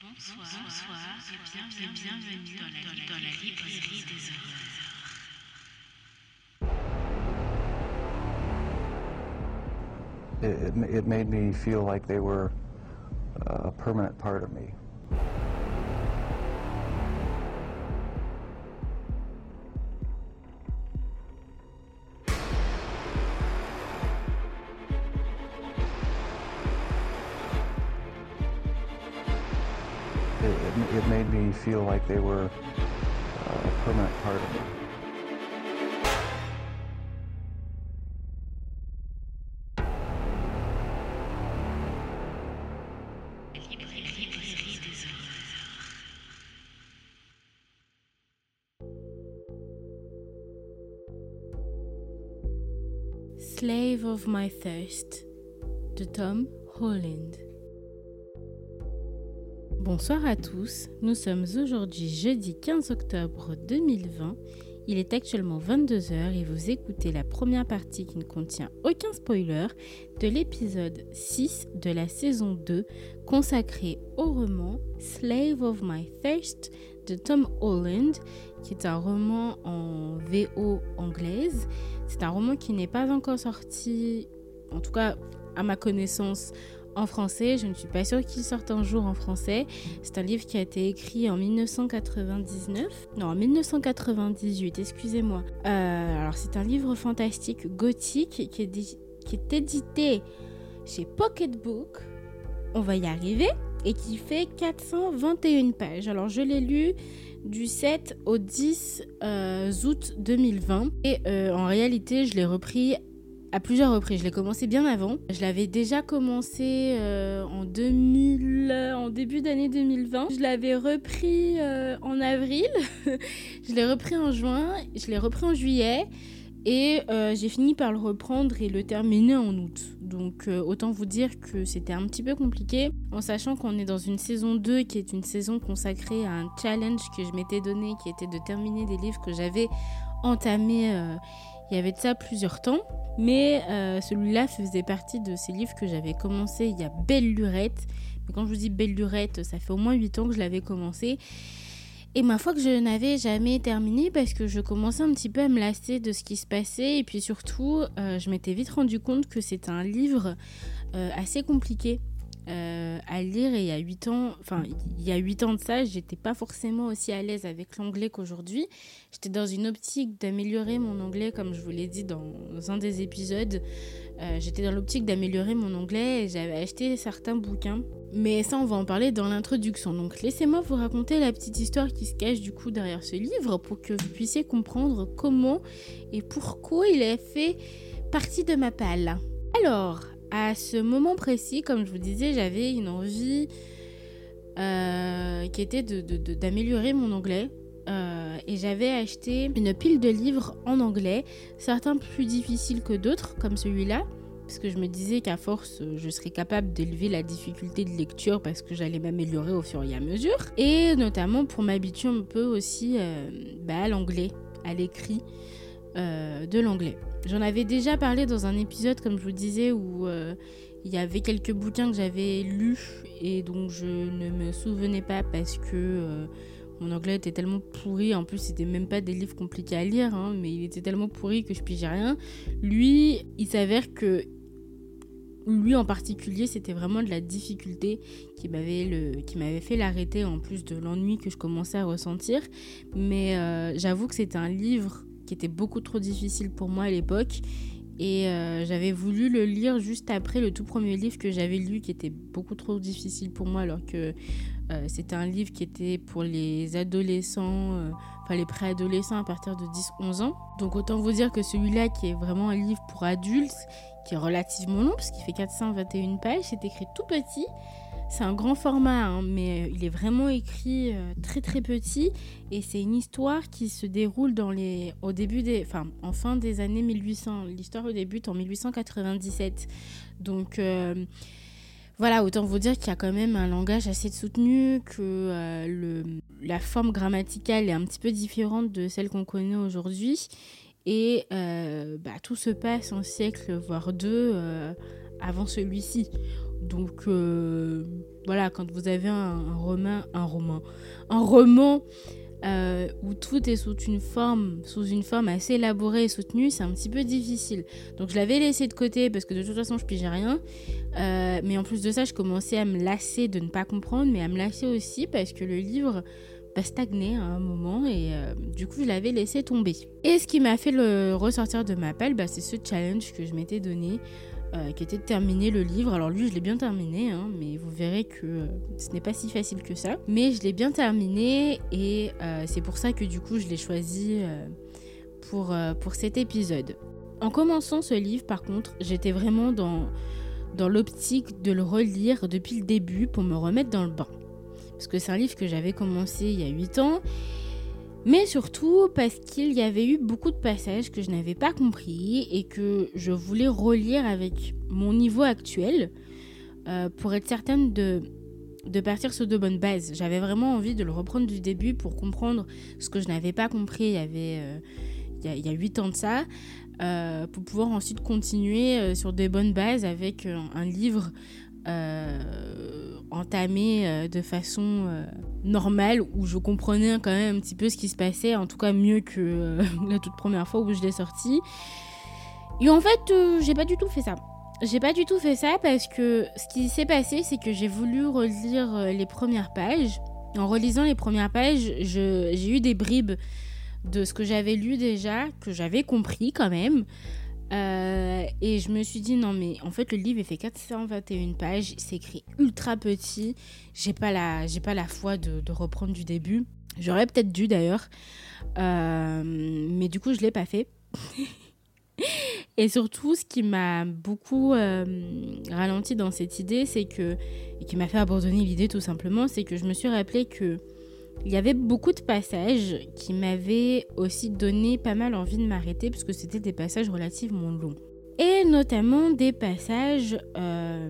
Bonsoir, bonsoir et bienvenue, bienvenue dans, la, dans la librairie des horreurs. It, it, it made me feel like they were a permanent part of me. Feel like they were uh, a permanent part of me. Slave of My Thirst de Tom Holland. Bonsoir à tous, nous sommes aujourd'hui jeudi 15 octobre 2020. Il est actuellement 22h et vous écoutez la première partie qui ne contient aucun spoiler de l'épisode 6 de la saison 2 consacré au roman Slave of My Thirst de Tom Holland, qui est un roman en VO anglaise. C'est un roman qui n'est pas encore sorti, en tout cas à ma connaissance, en français. Je ne suis pas sûre qu'il sorte un jour en français. C'est un livre qui a été écrit en 1999. Non, en 1998, excusez-moi. Euh, alors, c'est un livre fantastique gothique qui est, édité chez Pocketbook. On va y arriver. Et qui fait 421 pages. Alors, je l'ai lu du 7 au 10 euh, août 2020. Et euh, en réalité, je l'ai repris à plusieurs reprises. Je l'ai commencé bien avant. Je l'avais déjà commencé euh, en 2000, euh, en début d'année 2020. Je l'avais repris euh, en avril. je l'ai repris en juin. Je l'ai repris en juillet. Et j'ai fini par le reprendre et le terminer en août. Donc autant vous dire que c'était un petit peu compliqué, en sachant qu'on est dans une saison 2 qui est une saison consacrée à un challenge que je m'étais donné, qui était de terminer des livres que j'avais entamés il y avait de ça plusieurs temps. Mais euh, celui-là faisait partie de ces livres que j'avais commencé il y a belle lurette. Mais quand je vous dis belle lurette, ça fait au moins 8 ans que je l'avais commencé. Et ma foi que je n'avais jamais terminé parce que je commençais un petit peu à me lasser de ce qui se passait. Et puis surtout, euh, je m'étais vite rendu compte que c'est un livre euh, assez compliqué euh, à lire. Et il y a 8 ans, enfin, il y a 8 ans de ça, j'étais pas forcément aussi à l'aise avec l'anglais qu'aujourd'hui. J'étais dans une optique d'améliorer mon anglais, comme je vous l'ai dit dans un des épisodes. Euh, J'étais dans l'optique d'améliorer mon anglais et j'avais acheté certains bouquins. Mais ça, on va en parler dans l'introduction. Donc laissez-moi vous raconter la petite histoire qui se cache du coup derrière ce livre pour que vous puissiez comprendre comment et pourquoi il a fait partie de ma palle. Alors, à ce moment précis, comme je vous disais, j'avais une envie euh, qui était d'améliorer mon anglais. Euh, et j'avais acheté une pile de livres en anglais, certains plus difficiles que d'autres, comme celui-là, parce que je me disais qu'à force, je serais capable d'élever la difficulté de lecture parce que j'allais m'améliorer au fur et à mesure, et notamment pour m'habituer un peu aussi euh, bah, à l'anglais, à l'écrit de l'anglais. J'en avais déjà parlé dans un épisode, comme je vous disais, où euh, il y avait quelques bouquins que j'avais lus et dont je ne me souvenais pas parce que euh, mon anglais était tellement pourri. En plus, c'était même pas des livres compliqués à lire, hein, mais il était tellement pourri que je pigeais rien. Lui, il s'avère que lui en particulier, c'était vraiment de la difficulté qui m'avait le qui m'avait fait l'arrêter en plus de l'ennui que je commençais à ressentir. Mais euh, j'avoue que c'était un livre qui était beaucoup trop difficile pour moi à l'époque. Et euh, j'avais voulu le lire juste après le tout premier livre que j'avais lu qui était beaucoup trop difficile pour moi alors que euh, c'était un livre qui était pour les adolescents, euh, enfin les préadolescents à partir de 10-11 ans. Donc autant vous dire que celui-là qui est vraiment un livre pour adultes, qui est relativement long parce qu'il fait 421 pages, c'est écrit tout petit. C'est un grand format, hein, mais il est vraiment écrit euh, très très petit et c'est une histoire qui se déroule dans les, au début des, enfin, en fin des années 1800. L'histoire débute en 1897. Donc euh, voilà, autant vous dire qu'il y a quand même un langage assez soutenu, que euh, la forme grammaticale est un petit peu différente de celle qu'on connaît aujourd'hui. Et euh, bah, tout se passe un siècle, voire deux, euh, avant celui-ci. Donc euh, voilà, quand vous avez un, roman, un roman, un roman euh, où tout est sous une forme, sous une forme assez élaborée et soutenue, c'est un petit peu difficile. Donc je l'avais laissé de côté parce que de toute façon je pigeais rien. Euh, mais en plus de ça, je commençais à me lasser de ne pas comprendre, mais à me lasser aussi parce que le livre bah, stagnait à un moment et du coup je l'avais laissé tomber. Et ce qui m'a fait le ressortir de ma pelle, bah, c'est ce challenge que je m'étais donné euh, qui était de terminer le livre. Alors lui, je l'ai bien terminé, hein, mais vous verrez que euh, ce n'est pas si facile que ça. Mais je l'ai bien terminé et euh, c'est pour ça que du coup, je l'ai choisi pour, cet épisode. En commençant ce livre, par contre, j'étais vraiment dans, dans l'optique de le relire depuis le début pour me remettre dans le bain. Parce que c'est un livre que j'avais commencé il y a 8 ans mais surtout parce qu'il y avait eu beaucoup de passages que je n'avais pas compris et que je voulais relire avec mon niveau actuel euh, pour être certaine de, de partir sur de bonnes bases. J'avais vraiment envie de le reprendre du début pour comprendre ce que je n'avais pas compris il y avait euh, il y a 8 ans de ça, euh, pour pouvoir ensuite continuer sur des bonnes bases avec un livre entamé de façon normal où je comprenais quand même un petit peu ce qui se passait, en tout cas mieux que euh, la toute première fois où je l'ai sorti. Et en fait, euh, j'ai pas du tout fait ça. J'ai pas du tout fait ça parce que ce qui s'est passé, c'est que j'ai voulu relire euh, les premières pages. En relisant les premières pages, j'ai eu des bribes de ce que j'avais lu déjà, que j'avais compris quand même. Euh, et je me suis dit, non, mais en fait, le livre, il fait 421 pages. C'est écrit ultra petit. J'ai pas la, j'ai pas la foi de, reprendre du début. J'aurais peut-être dû d'ailleurs. Euh, mais du coup, je l'ai pas fait. et surtout, ce qui m'a beaucoup euh, ralenti dans cette idée, c'est que. Et qui m'a fait abandonner l'idée tout simplement, c'est que je me suis rappelé que il y avait beaucoup de passages qui m'avaient aussi donné pas mal envie de m'arrêter puisque c'était des passages relativement longs. Et notamment des passages euh,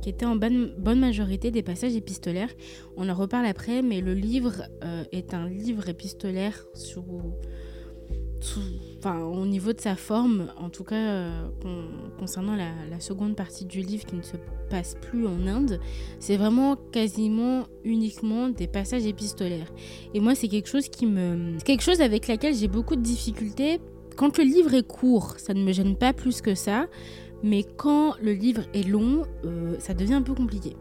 qui étaient en bonne, majorité des passages épistolaires. On en reparle après, mais le livre euh, est un livre épistolaire enfin, au niveau de sa forme, en tout cas euh, concernant la, seconde partie du livre qui ne se passe plus en Inde, c'est vraiment quasiment uniquement des passages épistolaires. Et moi, c'est quelque chose qui me, quelque chose avec laquelle j'ai beaucoup de difficultés. Quand le livre est court, ça ne me gêne pas plus que ça, mais quand le livre est long, euh, ça devient un peu compliqué.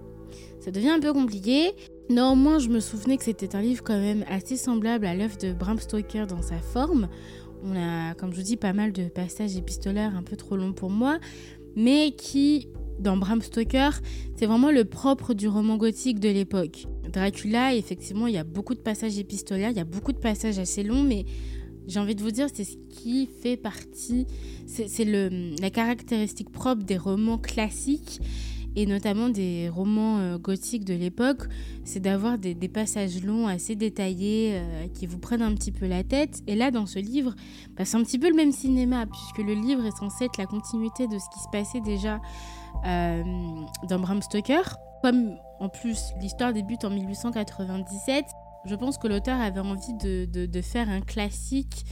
Ça devient un peu compliqué. Néanmoins, je me souvenais que c'était un livre quand même assez semblable à l'œuvre de Bram Stoker dans sa forme. On a, comme je vous dis, pas mal de passages épistolaires un peu trop longs pour moi, mais qui, dans Bram Stoker, c'est vraiment le propre du roman gothique de l'époque. Dracula, effectivement, il y a beaucoup de passages épistolaires, il y a beaucoup de passages assez longs, mais j'ai envie de vous dire, c'est ce qui fait partie, c'est la caractéristique propre des romans classiques et notamment des romans euh, gothiques de l'époque, c'est d'avoir des, passages longs assez détaillés euh, qui vous prennent un petit peu la tête. Et là, dans ce livre, bah, c'est un petit peu le même cinéma, puisque le livre est censé être la continuité de ce qui se passait déjà euh, dans Bram Stoker. Comme en plus l'histoire débute en 1897, je pense que l'auteur avait envie de, de faire un classique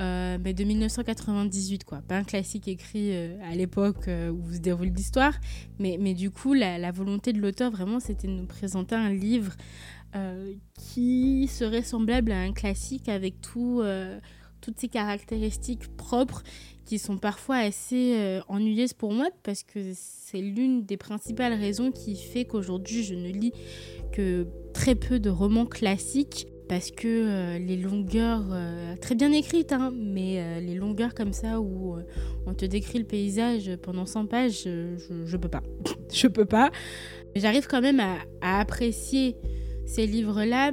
euh, mais de 1998, quoi. Pas un classique écrit euh, à l'époque euh, où se déroule l'histoire, mais, mais du coup, la, la volonté de l'auteur, vraiment, c'était de nous présenter un livre qui serait semblable à un classique avec tout, toutes ces caractéristiques propres qui sont parfois assez ennuyeuses pour moi, parce que c'est l'une des principales raisons qui fait qu'aujourd'hui, je ne lis que très peu de romans classiques parce que euh, les longueurs, euh, très bien écrites, hein, mais euh, les longueurs comme ça où on te décrit le paysage pendant 100 pages, je, je peux pas. je peux pas. J'arrive quand même à, apprécier ces livres-là,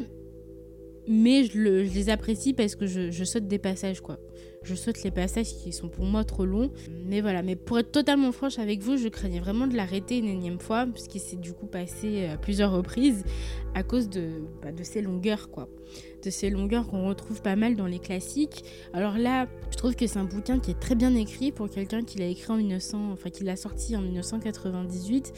mais je, les apprécie parce que je, je saute des passages, quoi je saute les passages qui sont pour moi trop longs. Mais voilà, mais pour être totalement franche avec vous, je craignais vraiment de l'arrêter une énième fois, puisqu'il s'est du coup passé à plusieurs reprises à cause de, bah, de ces longueurs, quoi de ces longueurs qu'on retrouve pas mal dans les classiques. Alors là, je trouve que c'est un bouquin qui est très bien écrit pour quelqu'un qui l'a écrit en 1900, enfin qui l'a sorti en 1998.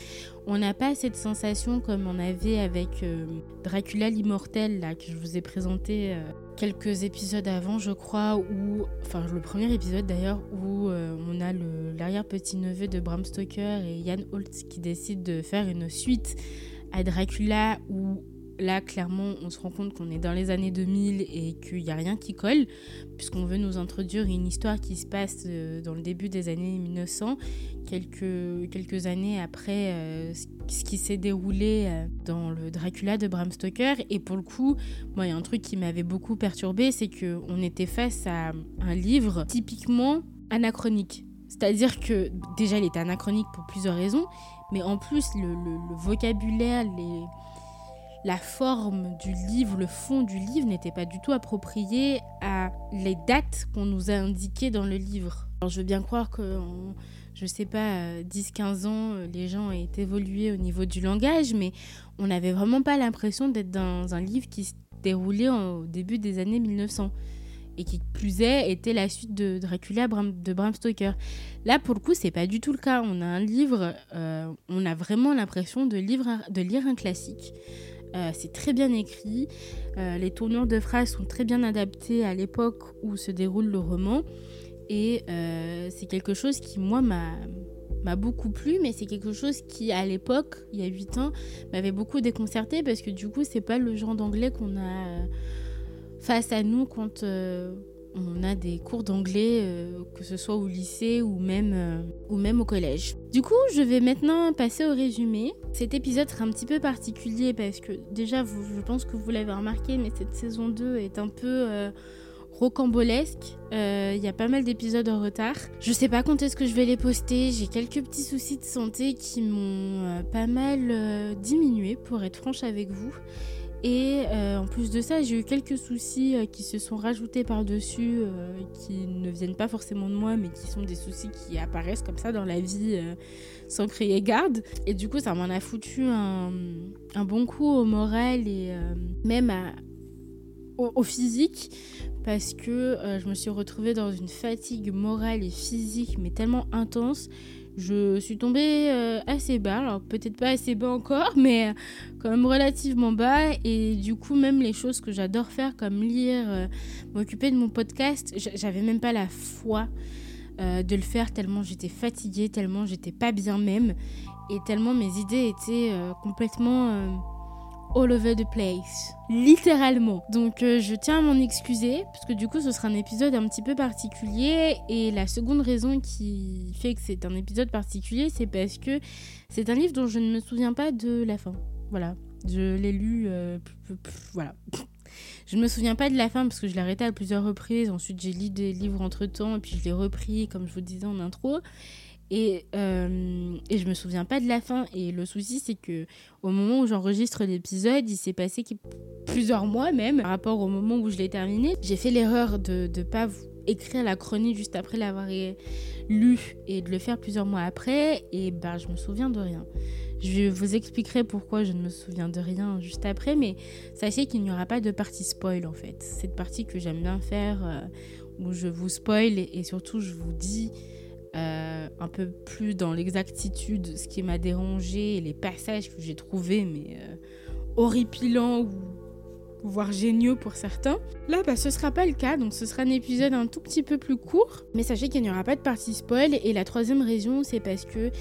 On n'a pas cette sensation comme on avait avec euh, Dracula l'immortel là que je vous ai présenté euh, quelques épisodes avant, je crois, où, enfin le premier épisode d'ailleurs, où euh, on a l'arrière-petit-neveu de Bram Stoker et Ian Holtz qui décident de faire une suite à Dracula où là, clairement, on se rend compte qu'on est dans les années 2000 et qu'il n'y a rien qui colle, puisqu'on veut nous introduire une histoire qui se passe euh, dans le début des années 1900, quelques, quelques années après euh, ce qui s'est déroulé euh, dans le Dracula de Bram Stoker. Et pour le coup, moi, il y a un truc qui m'avait beaucoup perturbé, c'est qu'on était face à un livre typiquement anachronique. C'est-à-dire que déjà, il était anachronique pour plusieurs raisons, mais en plus, le, le vocabulaire, les la forme du livre, le fond du livre n'était pas du tout approprié à les dates qu'on nous a indiquées dans le livre. Alors je veux bien croire que, en, je sais pas, 10-15 ans, les gens aient évolué au niveau du langage, mais on n'avait vraiment pas l'impression d'être dans un livre qui se déroulait au début des années 1900 et qui plus est était la suite de Dracula de Bram Stoker. Là, pour le coup, c'est pas du tout le cas. On a un livre, euh, on a vraiment l'impression de lire un classique. Euh, c'est très bien écrit. Euh, les tournures de phrases sont très bien adaptées à l'époque où se déroule le roman. Et euh, c'est quelque chose qui, moi, m'a beaucoup plu, mais c'est quelque chose qui, à l'époque, il y a 8 ans, m'avait beaucoup déconcerté parce que du coup, c'est pas le genre d'anglais qu'on a face à nous quand on a des cours d'anglais, euh, que ce soit au lycée ou même, euh, ou même au collège. Du coup, je vais maintenant passer au résumé. Cet épisode sera un petit peu particulier parce que déjà, je pense que vous l'avez remarqué, mais cette saison 2 est un peu euh, rocambolesque. Il y a pas mal d'épisodes en retard. Je sais pas quand est-ce que je vais les poster. J'ai quelques petits soucis de santé qui m'ont pas mal diminué, pour être franche avec vous. Et euh, en plus de ça, j'ai eu quelques soucis euh, qui se sont rajoutés par-dessus, euh, qui ne viennent pas forcément de moi, mais qui sont des soucis qui apparaissent comme ça dans la vie sans crier garde. Et du coup, ça m'en a foutu un, bon coup au moral et même au, physique, parce que je me suis retrouvée dans une fatigue morale et physique, mais tellement intense je suis tombée euh, assez bas, alors peut-être pas assez bas encore, mais euh, quand même relativement bas. Et du coup, même les choses que j'adore faire, comme lire, euh, m'occuper de mon podcast, j'avais même pas la foi de le faire tellement j'étais fatiguée, tellement j'étais pas bien même, et tellement mes idées étaient complètement all over the place. Littéralement. Donc euh, je tiens à m'en excuser, parce que du coup ce sera un épisode un petit peu particulier. Et la seconde raison qui fait que c'est un épisode particulier, c'est parce que c'est un livre dont je ne me souviens pas de la fin. Voilà. Je l'ai lu. Euh, voilà. Je ne me souviens pas de la fin parce que je l'ai arrêté à plusieurs reprises. Ensuite, j'ai lu des livres entre temps et puis je l'ai repris, comme je vous disais en intro. Et, euh, et je me souviens pas de la fin. Et le souci, c'est que au moment où j'enregistre l'épisode, il s'est passé plusieurs mois même par rapport au moment où je l'ai terminé. J'ai fait l'erreur de ne pas écrire la chronique juste après l'avoir lu et de le faire plusieurs mois après. Et ben, je me souviens de rien. Je vous expliquerai pourquoi je ne me souviens de rien juste après, mais sachez qu'il n'y aura pas de partie spoil en fait. Cette partie que j'aime bien faire euh, où je vous spoil et surtout je vous dis euh, un peu plus dans l'exactitude ce qui m'a dérangé les passages que j'ai trouvés mais euh, horripilants ou voire géniaux pour certains. Là, bah, ce sera pas le cas, donc ce sera un épisode un tout petit peu plus court. Mais sachez qu'il n'y aura pas de partie spoil. Et la troisième raison, c'est parce que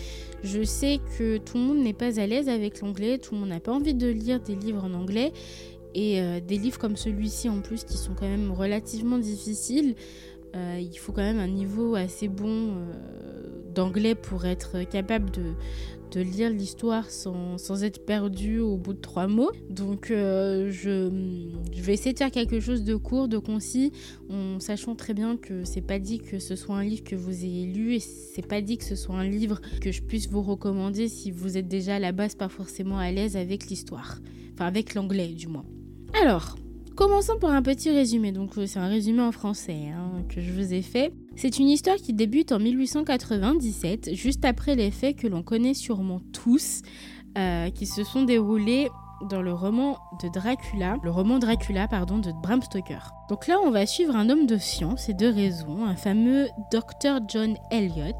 je sais que tout le monde n'est pas à l'aise avec l'anglais, tout le monde n'a pas envie de lire des livres en anglais. Et euh, des livres comme celui-ci en plus qui sont quand même relativement difficiles. Euh, il faut quand même un niveau assez bon euh, d'anglais pour être capable de, lire l'histoire sans, être perdu au bout de trois mots. Donc euh, je, je, vais essayer de faire quelque chose de court, de concis, en sachant très bien que c'est pas dit que ce soit un livre que vous ayez lu et c'est pas dit que ce soit un livre que je puisse vous recommander si vous êtes déjà à la base pas forcément à l'aise avec l'histoire. Enfin avec l'anglais du moins. Alors, Commençons par un petit résumé. Donc euh, c'est un résumé en français hein, que je vous ai fait. C'est une histoire qui débute en 1897, juste après les faits que l'on connaît sûrement tous, euh, qui se sont déroulés dans le roman de Dracula, le roman Dracula pardon de Bram Stoker. Donc là, on va suivre un homme de science et de raison, un fameux Dr John Elliot,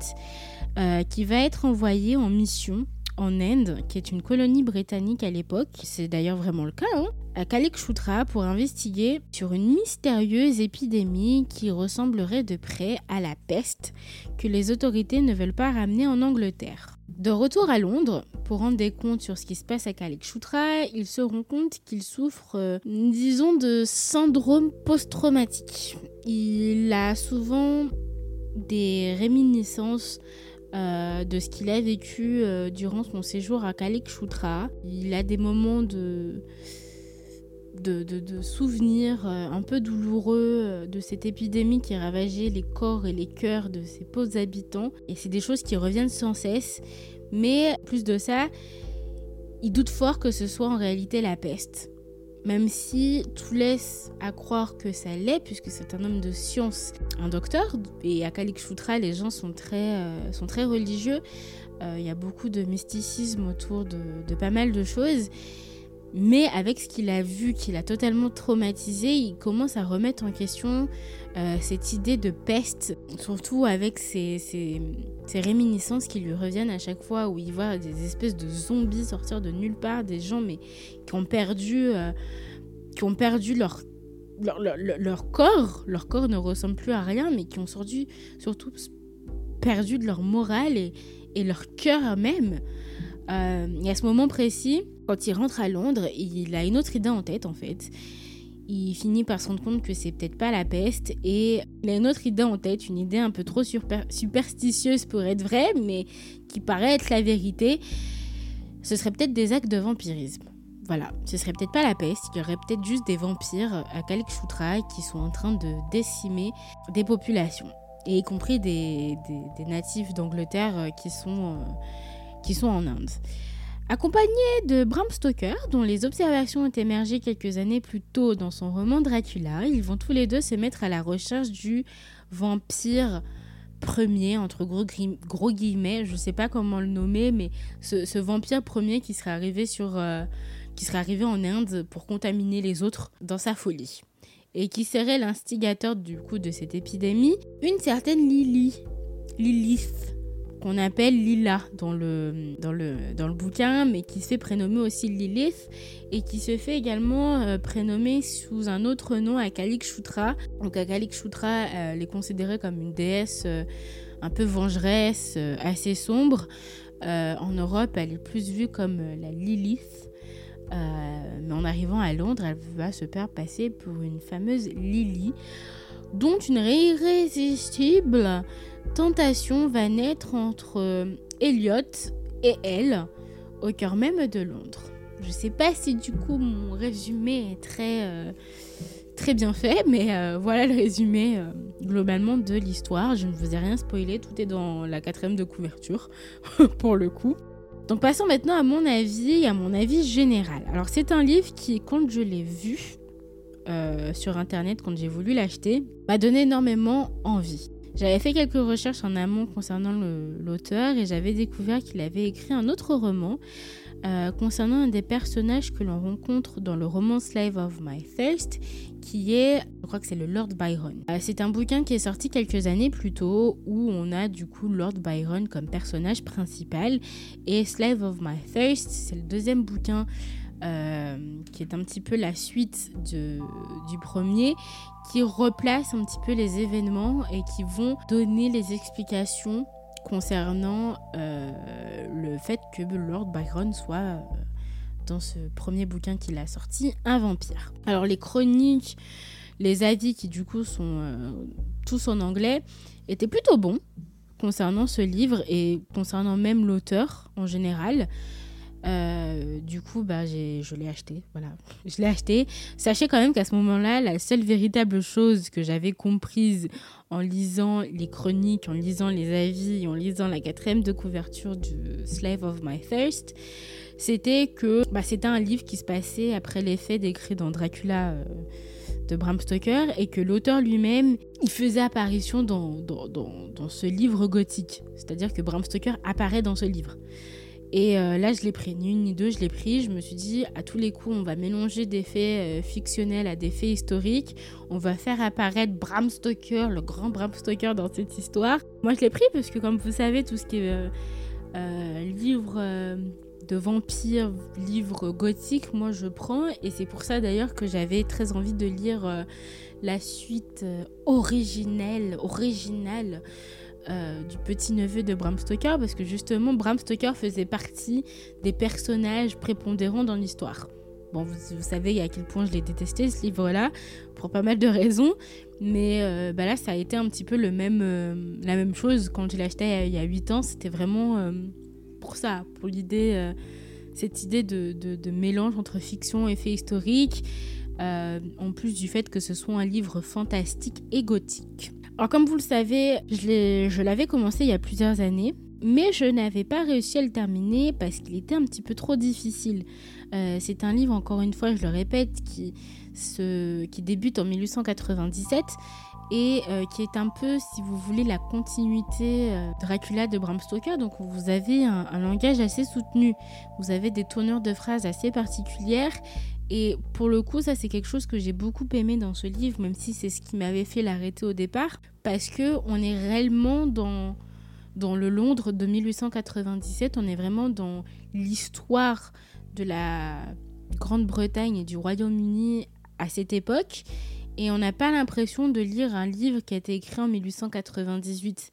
euh, qui va être envoyé en mission en Inde, qui est une colonie britannique à l'époque, c'est d'ailleurs vraiment le cas, hein, à Kalikshutra pour investiguer sur une mystérieuse épidémie qui ressemblerait de près à la peste que les autorités ne veulent pas ramener en Angleterre. De retour à Londres, pour rendre des comptes sur ce qui se passe à Kalikshutra, il se rend compte qu'il souffre, euh, disons, de syndrome post-traumatique. Il a souvent des réminiscences euh, de ce qu'il a vécu euh, durant son séjour à Kalikshutra. Il a des moments de, de, souvenirs euh, un peu douloureux de cette épidémie qui ravageait les corps et les cœurs de ses pauvres habitants. Et c'est des choses qui reviennent sans cesse. Mais plus de ça, il doute fort que ce soit en réalité la peste même si tout laisse à croire que ça l'est, puisque c'est un homme de science, un docteur, et à Kalikshutra, les gens sont très, euh, religieux, euh, il y a beaucoup de mysticisme autour de, de pas mal de choses. Mais avec ce qu'il a vu, qu'il a totalement traumatisé, il commence à remettre en question euh, cette idée de peste, surtout avec ces, réminiscences qui lui reviennent à chaque fois où il voit des espèces de zombies sortir de nulle part, des gens mais qui ont perdu, euh, qui ont perdu leur, leur, corps, leur corps ne ressemble plus à rien, mais qui ont surtout perdu de leur morale et, et leur cœur même. Euh, et à ce moment précis, quand il rentre à Londres, il a une autre idée en tête en fait. Il finit par se rendre compte que c'est peut-être pas la peste et il a une autre idée en tête, une idée un peu trop superstitieuse pour être vraie, mais qui paraît être la vérité. Ce serait peut-être des actes de vampirisme. Voilà, ce serait peut-être pas la peste, il y aurait peut-être juste des vampires à Kalikshutra qui sont en train de décimer des populations, et y compris des, natifs d'Angleterre qui sont, euh, qui sont en Inde. Accompagné de Bram Stoker, dont les observations ont émergé quelques années plus tôt dans son roman Dracula, ils vont tous les deux se mettre à la recherche du vampire premier, entre gros, guillemets, je ne sais pas comment le nommer, mais ce, vampire premier qui serait arrivé. Euh, arrivé en Inde pour contaminer les autres dans sa folie et qui serait l'instigateur du coup de cette épidémie, une certaine Lily, Lilith, qu'on appelle Lila dans le, dans, le, dans le bouquin, mais qui se fait prénommer aussi Lilith et qui se fait également euh, prénommer sous un autre nom à Kalikshutra. Donc à Kalikshutra, euh, elle est considérée comme une déesse euh, un peu vengeresse, assez sombre. en Europe, elle est plus vue comme la Lilith. mais en arrivant à Londres, elle va se faire passer pour une fameuse Lily, dont une irrésistible tentation va naître entre euh, Elliot et elle au cœur même de Londres. Je sais pas si du coup mon résumé est très, euh, très bien fait, mais euh, voilà le résumé globalement de l'histoire. Je ne vous ai rien spoilé, tout est dans la quatrième de couverture pour le coup. Donc passons maintenant à mon avis, à mon avis général. Alors c'est un livre qui, quand je l'ai vu sur internet, quand j'ai voulu l'acheter, m'a donné énormément envie. J'avais fait quelques recherches en amont concernant l'auteur et j'avais découvert qu'il avait écrit un autre roman euh, concernant un des personnages que l'on rencontre dans le roman Slave of My Thirst, qui est, je crois que c'est le Lord Byron. Euh, c'est un bouquin qui est sorti quelques années plus tôt où on a du coup Lord Byron comme personnage principal et Slave of My Thirst, c'est le deuxième bouquin euh, qui est un petit peu la suite du premier, qui replace un petit peu les événements et qui vont donner les explications concernant euh, le fait que Lord Byron soit euh, dans ce premier bouquin qu'il a sorti un vampire. Alors les chroniques, les avis qui du coup sont tous en anglais étaient plutôt bons concernant ce livre et concernant même l'auteur en général. Euh, du coup, bah, je l'ai acheté. Voilà, je l'ai acheté. Sachez quand même qu'à ce moment-là, la seule véritable chose que j'avais comprise en lisant les chroniques, en lisant les avis, en lisant la quatrième de couverture du Slave of My Thirst, c'était que bah, c'était un livre qui se passait après les faits décrits dans Dracula. Euh, de Bram Stoker et que l'auteur lui-même, il faisait apparition dans, dans, dans ce livre gothique. C'est-à-dire que Bram Stoker apparaît dans ce livre. Et euh, là, je l'ai pris, ni une ni deux, je l'ai pris. Je me suis dit, à tous les coups, on va mélanger des faits euh, fictionnels à des faits historiques. On va faire apparaître Bram Stoker, le grand Bram Stoker dans cette histoire. Moi, je l'ai pris parce que, comme vous savez, tout ce qui est livre de vampires, livre gothique, moi je prends. Et c'est pour ça d'ailleurs que j'avais très envie de lire la suite originelle, originale euh, du petit-neveu de Bram Stoker, parce que justement, Bram Stoker faisait partie des personnages prépondérants dans l'histoire. Bon, vous, savez à quel point je l'ai détesté ce livre-là, pour pas mal de raisons, mais euh, bah là, ça a été un petit peu le même, euh, la même chose quand je l'ai acheté il y a 8 ans. C'était vraiment pour ça, pour l'idée, cette idée de, de, mélange entre fiction et fait historique, en plus du fait que ce soit un livre fantastique et gothique. Alors comme vous le savez, je l'avais commencé il y a plusieurs années, mais je n'avais pas réussi à le terminer parce qu'il était un petit peu trop difficile. Euh, c'est un livre, encore une fois, je le répète, qui, qui débute en 1897 et euh, qui est un peu, si vous voulez, la continuité euh, Dracula de Bram Stoker. Donc vous avez un, langage assez soutenu, vous avez des tournures de phrases assez particulières. Et pour le coup, ça c'est quelque chose que j'ai beaucoup aimé dans ce livre, même si c'est ce qui m'avait fait l'arrêter au départ, parce que on est réellement dans dans le Londres de 1897, on est vraiment dans l'histoire de la Grande-Bretagne et du Royaume-Uni à cette époque, et on n'a pas l'impression de lire un livre qui a été écrit en 1898.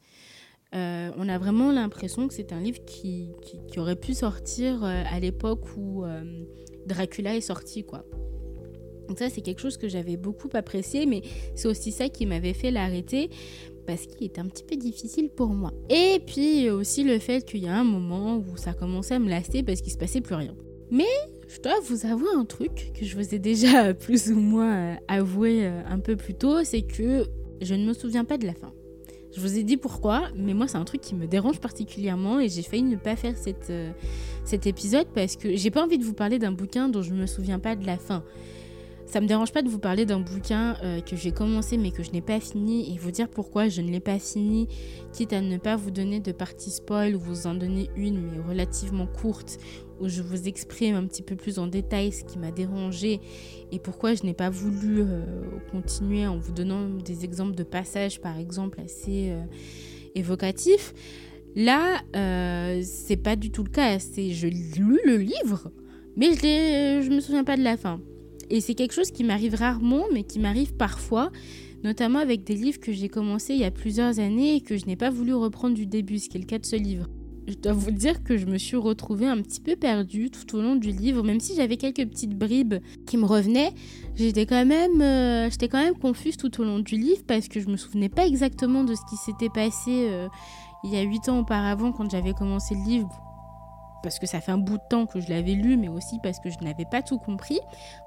Euh, on a vraiment l'impression que c'est un livre qui, qui, aurait pu sortir euh, à l'époque où euh, Dracula est sorti, quoi. Donc ça, c'est quelque chose que j'avais beaucoup apprécié, mais c'est aussi ça qui m'avait fait l'arrêter parce qu'il était un petit peu difficile pour moi. Et puis aussi le fait qu'il y a un moment où ça commençait à me lasser parce qu'il se passait plus rien. Mais je dois vous avouer un truc que je vous ai déjà plus ou moins avoué un peu plus tôt, c'est que je ne me souviens pas de la fin. Je vous ai dit pourquoi, mais moi c'est un truc qui me dérange particulièrement et j'ai failli ne pas faire euh, cet épisode parce que j'ai pas envie de vous parler d'un bouquin dont je me souviens pas de la fin. Ça me dérange pas de vous parler d'un bouquin euh, que j'ai commencé mais que je n'ai pas fini et vous dire pourquoi je ne l'ai pas fini, quitte à ne pas vous donner de partie spoil ou vous en donner une mais relativement courte où je vous exprime un petit peu plus en détail ce qui m'a dérangé et pourquoi je n'ai pas voulu euh, continuer en vous donnant des exemples de passages, par exemple, assez euh, évocatifs. Là, euh, c'est pas du tout le cas. C'est je lu le livre, mais je, je me souviens pas de la fin. Et c'est quelque chose qui m'arrive rarement, mais qui m'arrive parfois, notamment avec des livres que j'ai commencé il y a plusieurs années et que je n'ai pas voulu reprendre du début, ce qui est le cas de ce livre je dois vous dire que je me suis retrouvée un petit peu perdue tout au long du livre, même si j'avais quelques petites bribes qui me revenaient, j'étais quand même, euh, j'étais quand même confuse tout au long du livre parce que je me souvenais pas exactement de ce qui s'était passé euh, il y a 8 ans auparavant quand j'avais commencé le livre parce que ça fait un bout de temps que je l'avais lu, mais aussi parce que je n'avais pas tout compris.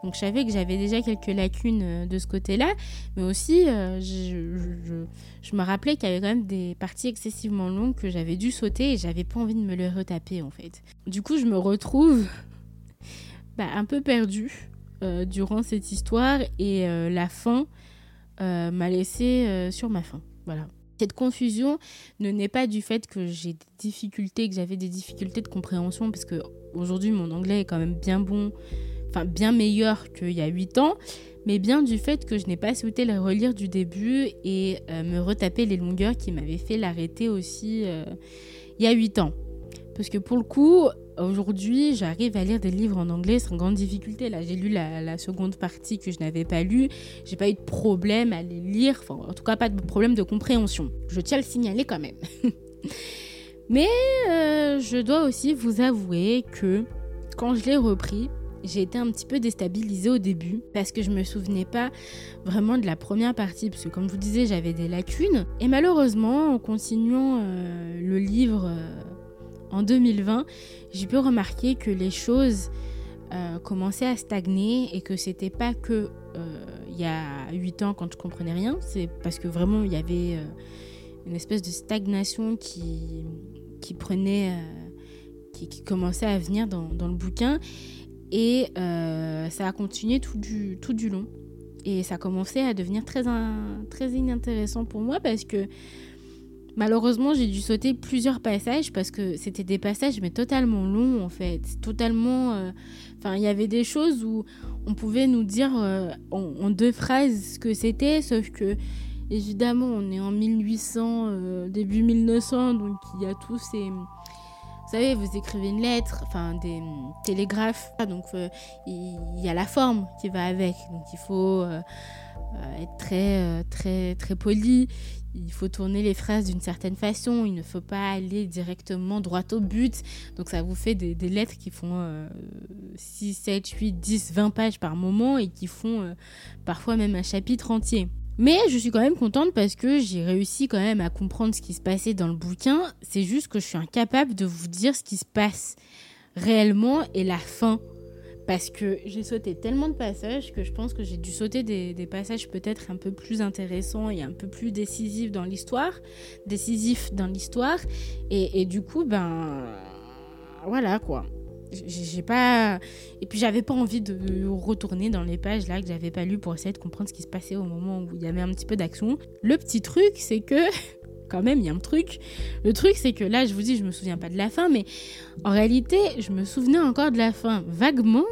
Donc je savais que j'avais déjà quelques lacunes euh, de ce côté-là, mais aussi euh, je, me rappelais qu'il y avait quand même des parties excessivement longues que j'avais dû sauter et j'avais pas envie de me les retaper en fait. Du coup, je me retrouve bah, un peu perdue euh, durant cette histoire et la fin m'a laissé sur ma faim. Voilà. Cette confusion ne naît pas du fait que j'ai des difficultés, que j'avais des difficultés de compréhension, parce que aujourd'hui mon anglais est quand même bien bon, enfin bien meilleur qu'il y a 8 ans, mais bien du fait que je n'ai pas souhaité le relire du début et euh, me retaper les longueurs qui m'avaient fait l'arrêter aussi euh, il y a 8 ans. Parce que pour le coup, Aujourd'hui, j'arrive à lire des livres en anglais sans grande difficulté. Là, j'ai lu la, seconde partie que je n'avais pas lue. J'ai pas eu de problème à les lire. Enfin, en tout cas, pas de problème de compréhension. Je tiens à le signaler quand même. Mais euh, je dois aussi vous avouer que quand je l'ai repris, j'ai été un petit peu déstabilisée au début parce que je me souvenais pas vraiment de la première partie parce que comme je vous disais j'avais des lacunes et malheureusement en continuant euh, le livre euh, en 2020, j'ai pu remarquer que les choses euh, commençaient à stagner et que c'était pas que euh, y a 8 ans quand je comprenais rien, c'est parce que vraiment il y avait euh, une espèce de stagnation qui, qui prenait, qui, commençait à venir dans, dans le bouquin et ça a continué tout du, tout du long. Et ça a commencé à devenir très, très inintéressant pour moi parce que Malheureusement, j'ai dû sauter plusieurs passages parce que c'était des passages mais totalement longs en fait, totalement. Euh, enfin, il y avait des choses où on pouvait nous dire euh, en, deux phrases ce que c'était, sauf que évidemment, on est en 1800, euh, début 1900, donc il y a tous ces savez, vous écrivez une lettre, enfin des télégraphes, donc euh, il y, a la forme qui va avec. Donc il faut être très, très, très poli. Il faut tourner les phrases d'une certaine façon. Il ne faut pas aller directement droit au but. Donc ça vous fait des, lettres qui font 6, 7, 8, 10, 20 pages par moment et qui font parfois même un chapitre entier. Mais je suis quand même contente parce que j'ai réussi quand même à comprendre ce qui se passait dans le bouquin. C'est juste que je suis incapable de vous dire ce qui se passe réellement et la fin. Parce que j'ai sauté tellement de passages que je pense que j'ai dû sauter des, passages peut-être un peu plus intéressants et un peu plus décisifs dans l'histoire. Décisifs dans l'histoire. Et, et du coup, ben... Voilà quoi j'ai pas et puis j'avais pas envie de retourner dans les pages là que j'avais pas lu pour essayer de comprendre ce qui se passait au moment où il y avait un petit peu d'action. Le petit truc, c'est que quand même, il y a un truc. Le truc, c'est que là, je vous dis, je me souviens pas de la fin, mais en réalité, je me souvenais encore de la fin vaguement,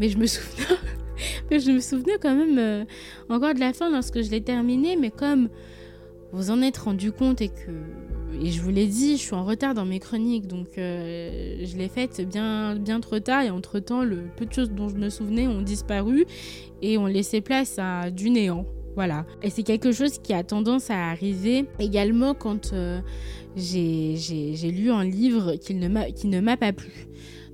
mais je me souvenais, quand même euh, encore de la fin lorsque je l'ai terminé, mais comme vous en êtes rendu compte et que et je vous l'ai dit, je suis en retard dans mes chroniques, donc euh, je l'ai faite bien, bien trop tard et entre-temps, le peu de choses dont je me souvenais ont disparu et ont laissé place à du néant. Voilà. Et c'est quelque chose qui a tendance à arriver également quand euh, j'ai lu un livre qui ne m'a pas plu.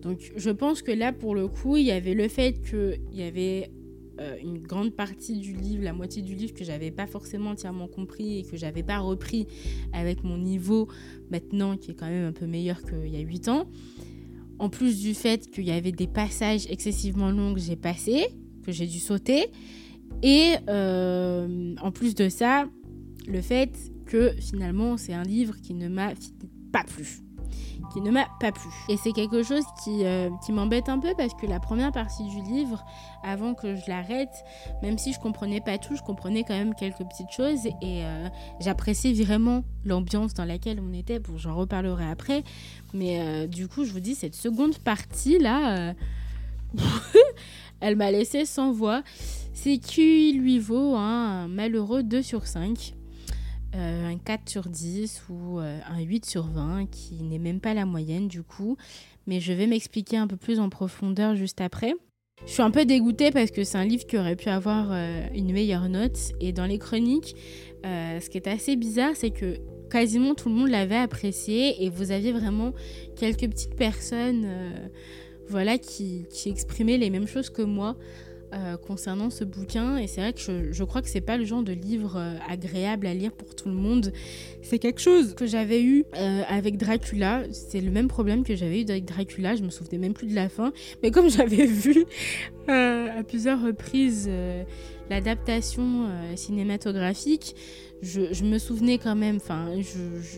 Donc je pense que là, pour le coup, il y avait le fait qu'il y avait euh, une grande partie du livre, la moitié du livre que j'avais pas forcément entièrement compris et que j'avais pas repris avec mon niveau maintenant qui est quand même un peu meilleur qu'il y a 8 ans. En plus du fait qu'il y avait des passages excessivement longs que j'ai passés, que j'ai dû sauter. Et euh, en plus de ça, le fait que finalement c'est un livre qui ne m'a pas plu qui ne m'a pas plu. Et c'est quelque chose qui, euh, qui m'embête un peu parce que la première partie du livre, avant que je l'arrête, même si je comprenais pas tout, je comprenais quand même quelques petites choses et euh, j'appréciais vraiment l'ambiance dans laquelle on était. Bon, j'en reparlerai après. Mais du coup, je vous dis, cette seconde partie là, elle m'a laissé sans voix. C'est qu'il lui vaut un malheureux 2 sur 5. Euh, un 4 sur 10 ou euh, un 8 sur 20, qui n'est même pas la moyenne du coup. Mais je vais m'expliquer un peu plus en profondeur juste après. Je suis un peu dégoûtée parce que c'est un livre qui aurait pu avoir euh, une meilleure note. Et dans les chroniques, ce qui est assez bizarre, c'est que quasiment tout le monde l'avait apprécié et vous aviez vraiment quelques petites personnes voilà, qui, qui exprimaient les mêmes choses que moi. Euh, concernant ce bouquin et c'est vrai que je, crois que c'est pas le genre de livre euh, agréable à lire pour tout le monde. C'est quelque chose que j'avais eu euh, avec Dracula. C'est le même problème que j'avais eu avec Dracula. Je me souvenais même plus de la fin, mais comme j'avais vu à plusieurs reprises l'adaptation cinématographique, je, me souvenais quand même, enfin,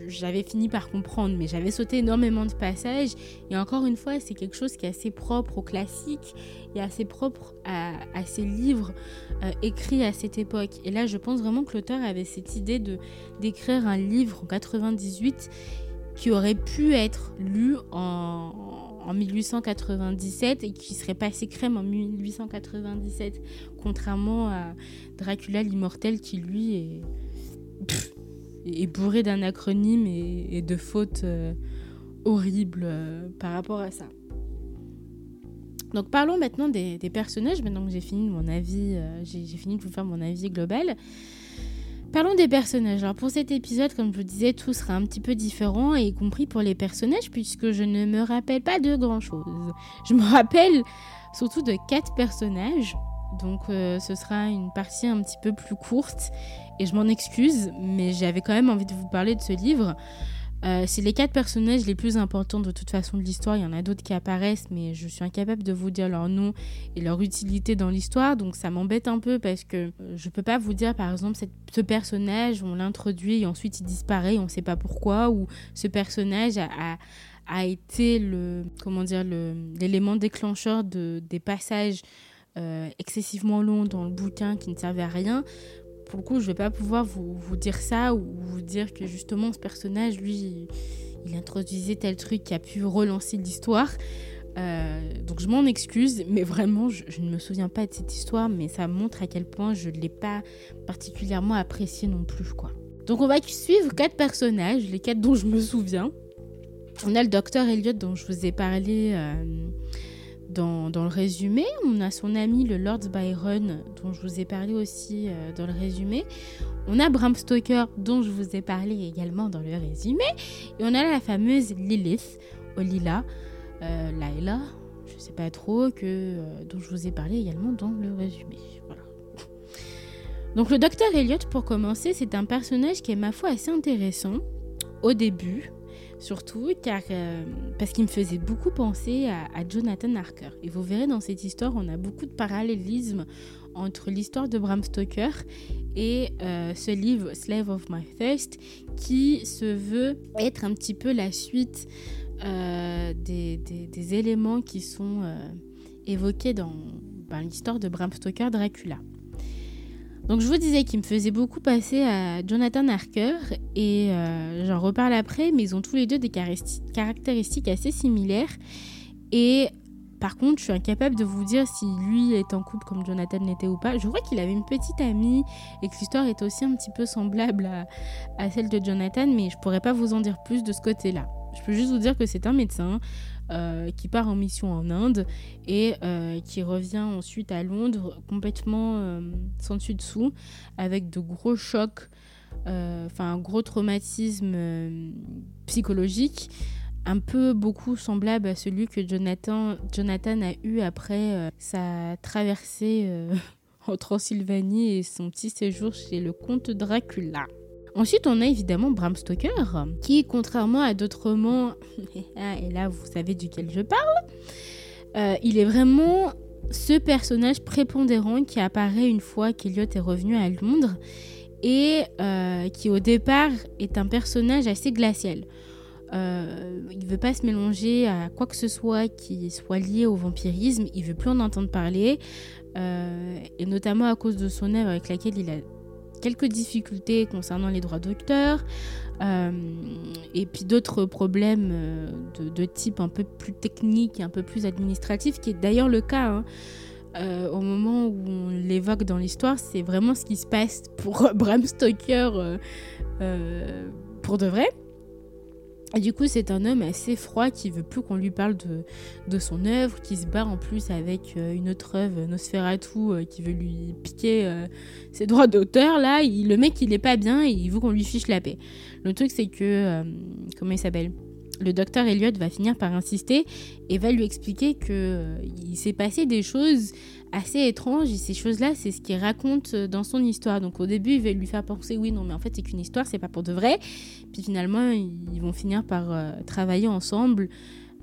j'avais fini par comprendre, mais j'avais sauté énormément de passages. Et encore une fois, c'est quelque chose qui est assez propre au classique et assez propre à, ces livres euh, écrits à cette époque. Et là, je pense vraiment que l'auteur avait cette idée de d'écrire un livre en 98 qui aurait pu être lu en, en 1897 et qui serait passé crème en 1897, contrairement à Dracula l'immortel qui lui est bourré d'anacronymes et, de fautes euh, horribles euh, par rapport à ça. Donc parlons maintenant des, personnages, maintenant que j'ai fini mon avis, euh, j'ai fini de vous faire mon avis global. Parlons des personnages. Alors pour cet épisode, comme je vous disais, tout sera un petit peu différent, y compris pour les personnages, puisque je ne me rappelle pas de grand-chose. Je me rappelle surtout de quatre personnages, donc ce sera une partie un petit peu plus courte et je m'en excuse, mais j'avais quand même envie de vous parler de ce livre. Euh, c'est les quatre personnages les plus importants de toute façon de l'histoire. Il y en a d'autres qui apparaissent, mais je suis incapable de vous dire leur nom et leur utilité dans l'histoire. Donc ça m'embête un peu parce que euh, je peux pas vous dire, par exemple, ce personnage, on l'introduit et ensuite il disparaît, on ne sait pas pourquoi, ou ce personnage a, a, été le, comment dire, l'élément déclencheur de, des passages euh, excessivement longs dans le bouquin qui ne servaient à rien pour le coup, je vais pas pouvoir vous, vous, dire ça ou vous dire que justement ce personnage, lui, il introduisait tel truc qui a pu relancer l'histoire. Euh, donc je m'en excuse, mais vraiment, je, ne me souviens pas de cette histoire, mais ça montre à quel point je ne l'ai pas particulièrement apprécié non plus, quoi. Donc on va suivre quatre personnages, les quatre dont je me souviens. On a le docteur Elliot dont je vous ai parlé euh, dans, le résumé. On a son ami le Lord Byron dont je vous ai parlé aussi euh, dans le résumé. On a Bram Stoker dont je vous ai parlé également dans le résumé. Et on a la fameuse Lilith, Olila, euh, Laila, je sais pas trop, que, euh, dont je vous ai parlé également dans le résumé. Donc le docteur Elliot, pour commencer, c'est un personnage qui est ma foi assez intéressant au début, surtout car euh, parce qu'il me faisait beaucoup penser à, Jonathan Harker. Et vous verrez dans cette histoire, on a beaucoup de parallélismes entre l'histoire de Bram Stoker et euh, ce livre Slave of My Thirst qui se veut être un petit peu la suite euh, des, éléments qui sont évoqués dans l'histoire de Bram Stoker Dracula. Donc je vous disais qu'il me faisait beaucoup passer à Jonathan Harker et euh, j'en reparle après, mais ils ont tous les deux des caractéristiques assez similaires. Et par contre, je suis incapable de vous dire si lui est en couple comme Jonathan l'était ou pas. Je crois qu'il avait une petite amie et que l'histoire est aussi un petit peu semblable à, celle de Jonathan, mais je pourrais pas vous en dire plus de ce côté-là. Je peux juste vous dire que c'est un médecin euh, qui part en mission en Inde et euh, qui revient ensuite à Londres complètement euh, sans dessus dessous avec de gros chocs, enfin un gros traumatisme psychologique un peu beaucoup semblable à celui que Jonathan, Jonathan a eu après sa traversée en Transylvanie et son petit séjour chez le comte Dracula. Ensuite, on a évidemment Bram Stoker, qui, contrairement à d'autres romans, et là vous savez duquel je parle, euh, il est vraiment ce personnage prépondérant qui apparaît une fois qu'Eliot est revenu à Londres et euh, qui au départ est un personnage assez glacial. Euh, il veut pas se mélanger à quoi que ce soit qui soit lié au vampirisme, il veut plus en entendre parler, et notamment à cause de son œuvre avec laquelle il a quelques difficultés concernant les droits d'auteur euh, et puis d'autres problèmes euh, de, type un peu plus technique et un peu plus administratif, qui est d'ailleurs le cas. Hein. Euh, au moment où on l'évoque dans l'histoire, c'est vraiment ce qui se passe pour Bram Stoker pour de vrai. Et du coup, c'est un homme assez froid qui veut plus qu'on lui parle de, son œuvre, qui se bat en plus avec euh, une autre œuvre, Nosferatu, euh, qui veut lui piquer euh, ses droits d'auteur. Là, il, le mec, il est pas bien et il veut qu'on lui fiche la paix. Le truc, c'est que. Comment il s'appelle? Le docteur Elliot va finir par insister et va lui expliquer que euh, il s'est passé des choses assez étranges et ces choses-là, c'est ce qu'il raconte dans son histoire. Donc au début, il va lui faire penser oui, non, mais en fait, c'est qu'une histoire, c'est pas pour de vrai. Puis finalement, ils vont finir par euh, travailler ensemble.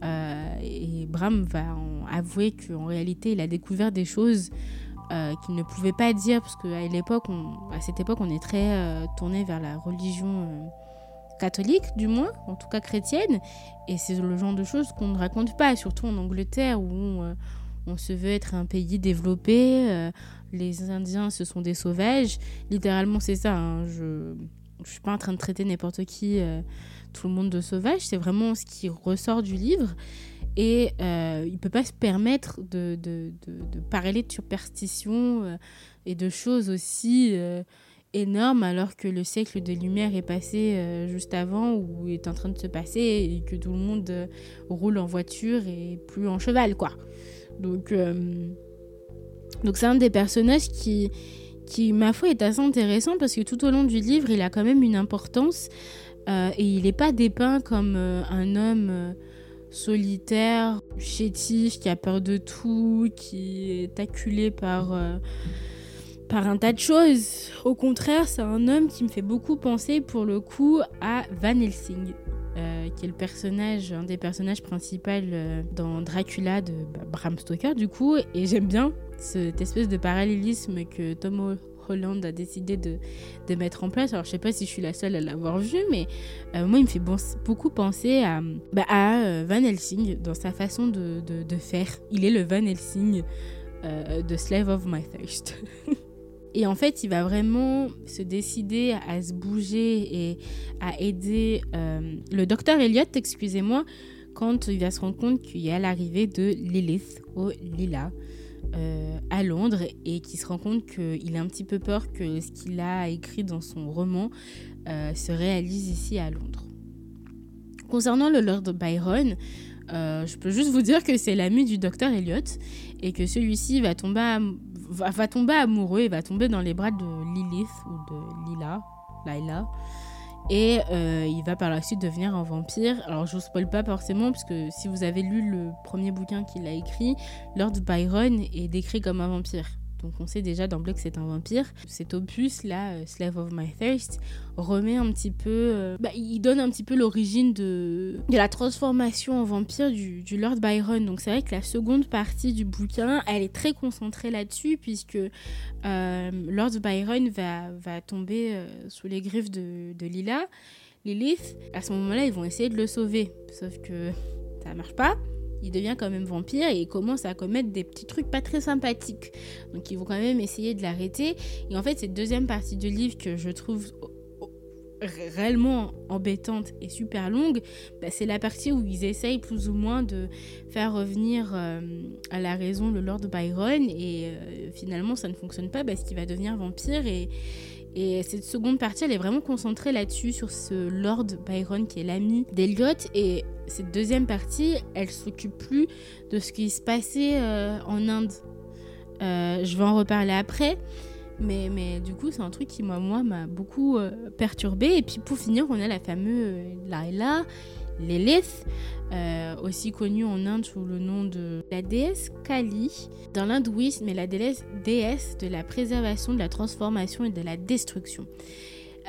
Euh, et Bram va avouer qu'en réalité, il a découvert des choses euh, qu'il ne pouvait pas dire parce qu'à l'époque, à cette époque, on est très euh, tourné vers la religion catholique du moins, en tout cas chrétienne, et c'est le genre de choses qu'on ne raconte pas, surtout en Angleterre où on, on se veut être un pays développé, euh, les Indiens ce sont des sauvages, littéralement c'est ça, hein, je ne suis pas en train de traiter n'importe qui, euh, tout le monde de sauvage, c'est vraiment ce qui ressort du livre, et euh, il ne peut pas se permettre de, de, parler de superstition et de choses aussi énorme alors que le siècle de lumière est passé euh, juste avant ou est en train de se passer et que tout le monde euh, roule en voiture et plus en cheval quoi. Donc euh, donc c'est un des personnages qui qui ma foi est assez intéressant parce que tout au long du livre il a quand même une importance et il n'est pas dépeint comme un homme solitaire, chétif, qui a peur de tout, qui est acculé par par un tas de choses. Au contraire, c'est un homme qui me fait beaucoup penser pour le coup à Van Helsing. Euh, qui est le personnage, un des personnages principaux euh, dans Dracula de bah, Bram Stoker du coup, et j'aime bien cette espèce de parallélisme que Tom Holland a décidé de, mettre en place. Alors je sais pas si je suis la seule à l'avoir vu, mais euh, moi il me fait beaucoup penser à, bah, Van Helsing dans sa façon de, faire. Il est le Van Helsing de Slave of My Thirst. Et en fait, il va vraiment se décider à se bouger et à aider euh, le docteur Elliot, excusez-moi, quand il va se rendre compte qu'il y a l'arrivée de Lilith au Lila euh, à Londres et qu'il se rend compte qu'il a un petit peu peur que ce qu'il a écrit dans son roman euh, se réalise ici à Londres. Concernant le Lord Byron, je peux juste vous dire que c'est l'ami du docteur Elliot et que celui-ci va tomber, am- va, tomber amoureux et va tomber dans les bras de Lilith ou de Lila, Laila. Et euh, il va par la suite devenir un vampire. Alors je vous spoil pas forcément parce que si vous avez lu le premier bouquin qu'il a écrit, Lord Byron est décrit comme un vampire. Donc on sait déjà d'emblée que c'est un vampire. Cet opus là, euh, Slave of My Thirst, remet un petit peu, euh, bah, il donne un petit peu l'origine de, la transformation en vampire du, Lord Byron. Donc c'est vrai que la seconde partie du bouquin, elle est très concentrée là-dessus puisque euh, Lord Byron va, tomber sous les griffes de, de Lila, Lilith. À ce moment-là, ils vont essayer de le sauver, sauf que ça marche pas. Il devient quand même vampire et il commence à commettre des petits trucs pas très sympathiques. Donc ils vont quand même essayer de l'arrêter. Et en fait, cette deuxième partie du livre que je trouve ré- réellement embêtante et super longue, bah, c'est la partie où ils essayent plus ou moins de faire revenir euh, à la raison le Lord Byron et euh, finalement ça ne fonctionne pas parce qu'il va devenir vampire et, et cette seconde partie elle est vraiment concentrée là-dessus sur ce Lord Byron qui est l'ami d'Eliot et cette deuxième partie elle s'occupe plus de ce qui se passait euh, en Inde. Euh, je vais en reparler après. Mais, mais du coup, c'est un truc qui, moi, m'a beaucoup euh, perturbé. Et puis, pour finir, on a la fameuse Laila, Lilith, euh, aussi connue en Inde sous le nom de la déesse Kali. Dans l'hindouisme, est la déesse, déesse de la préservation, de la transformation et de la destruction.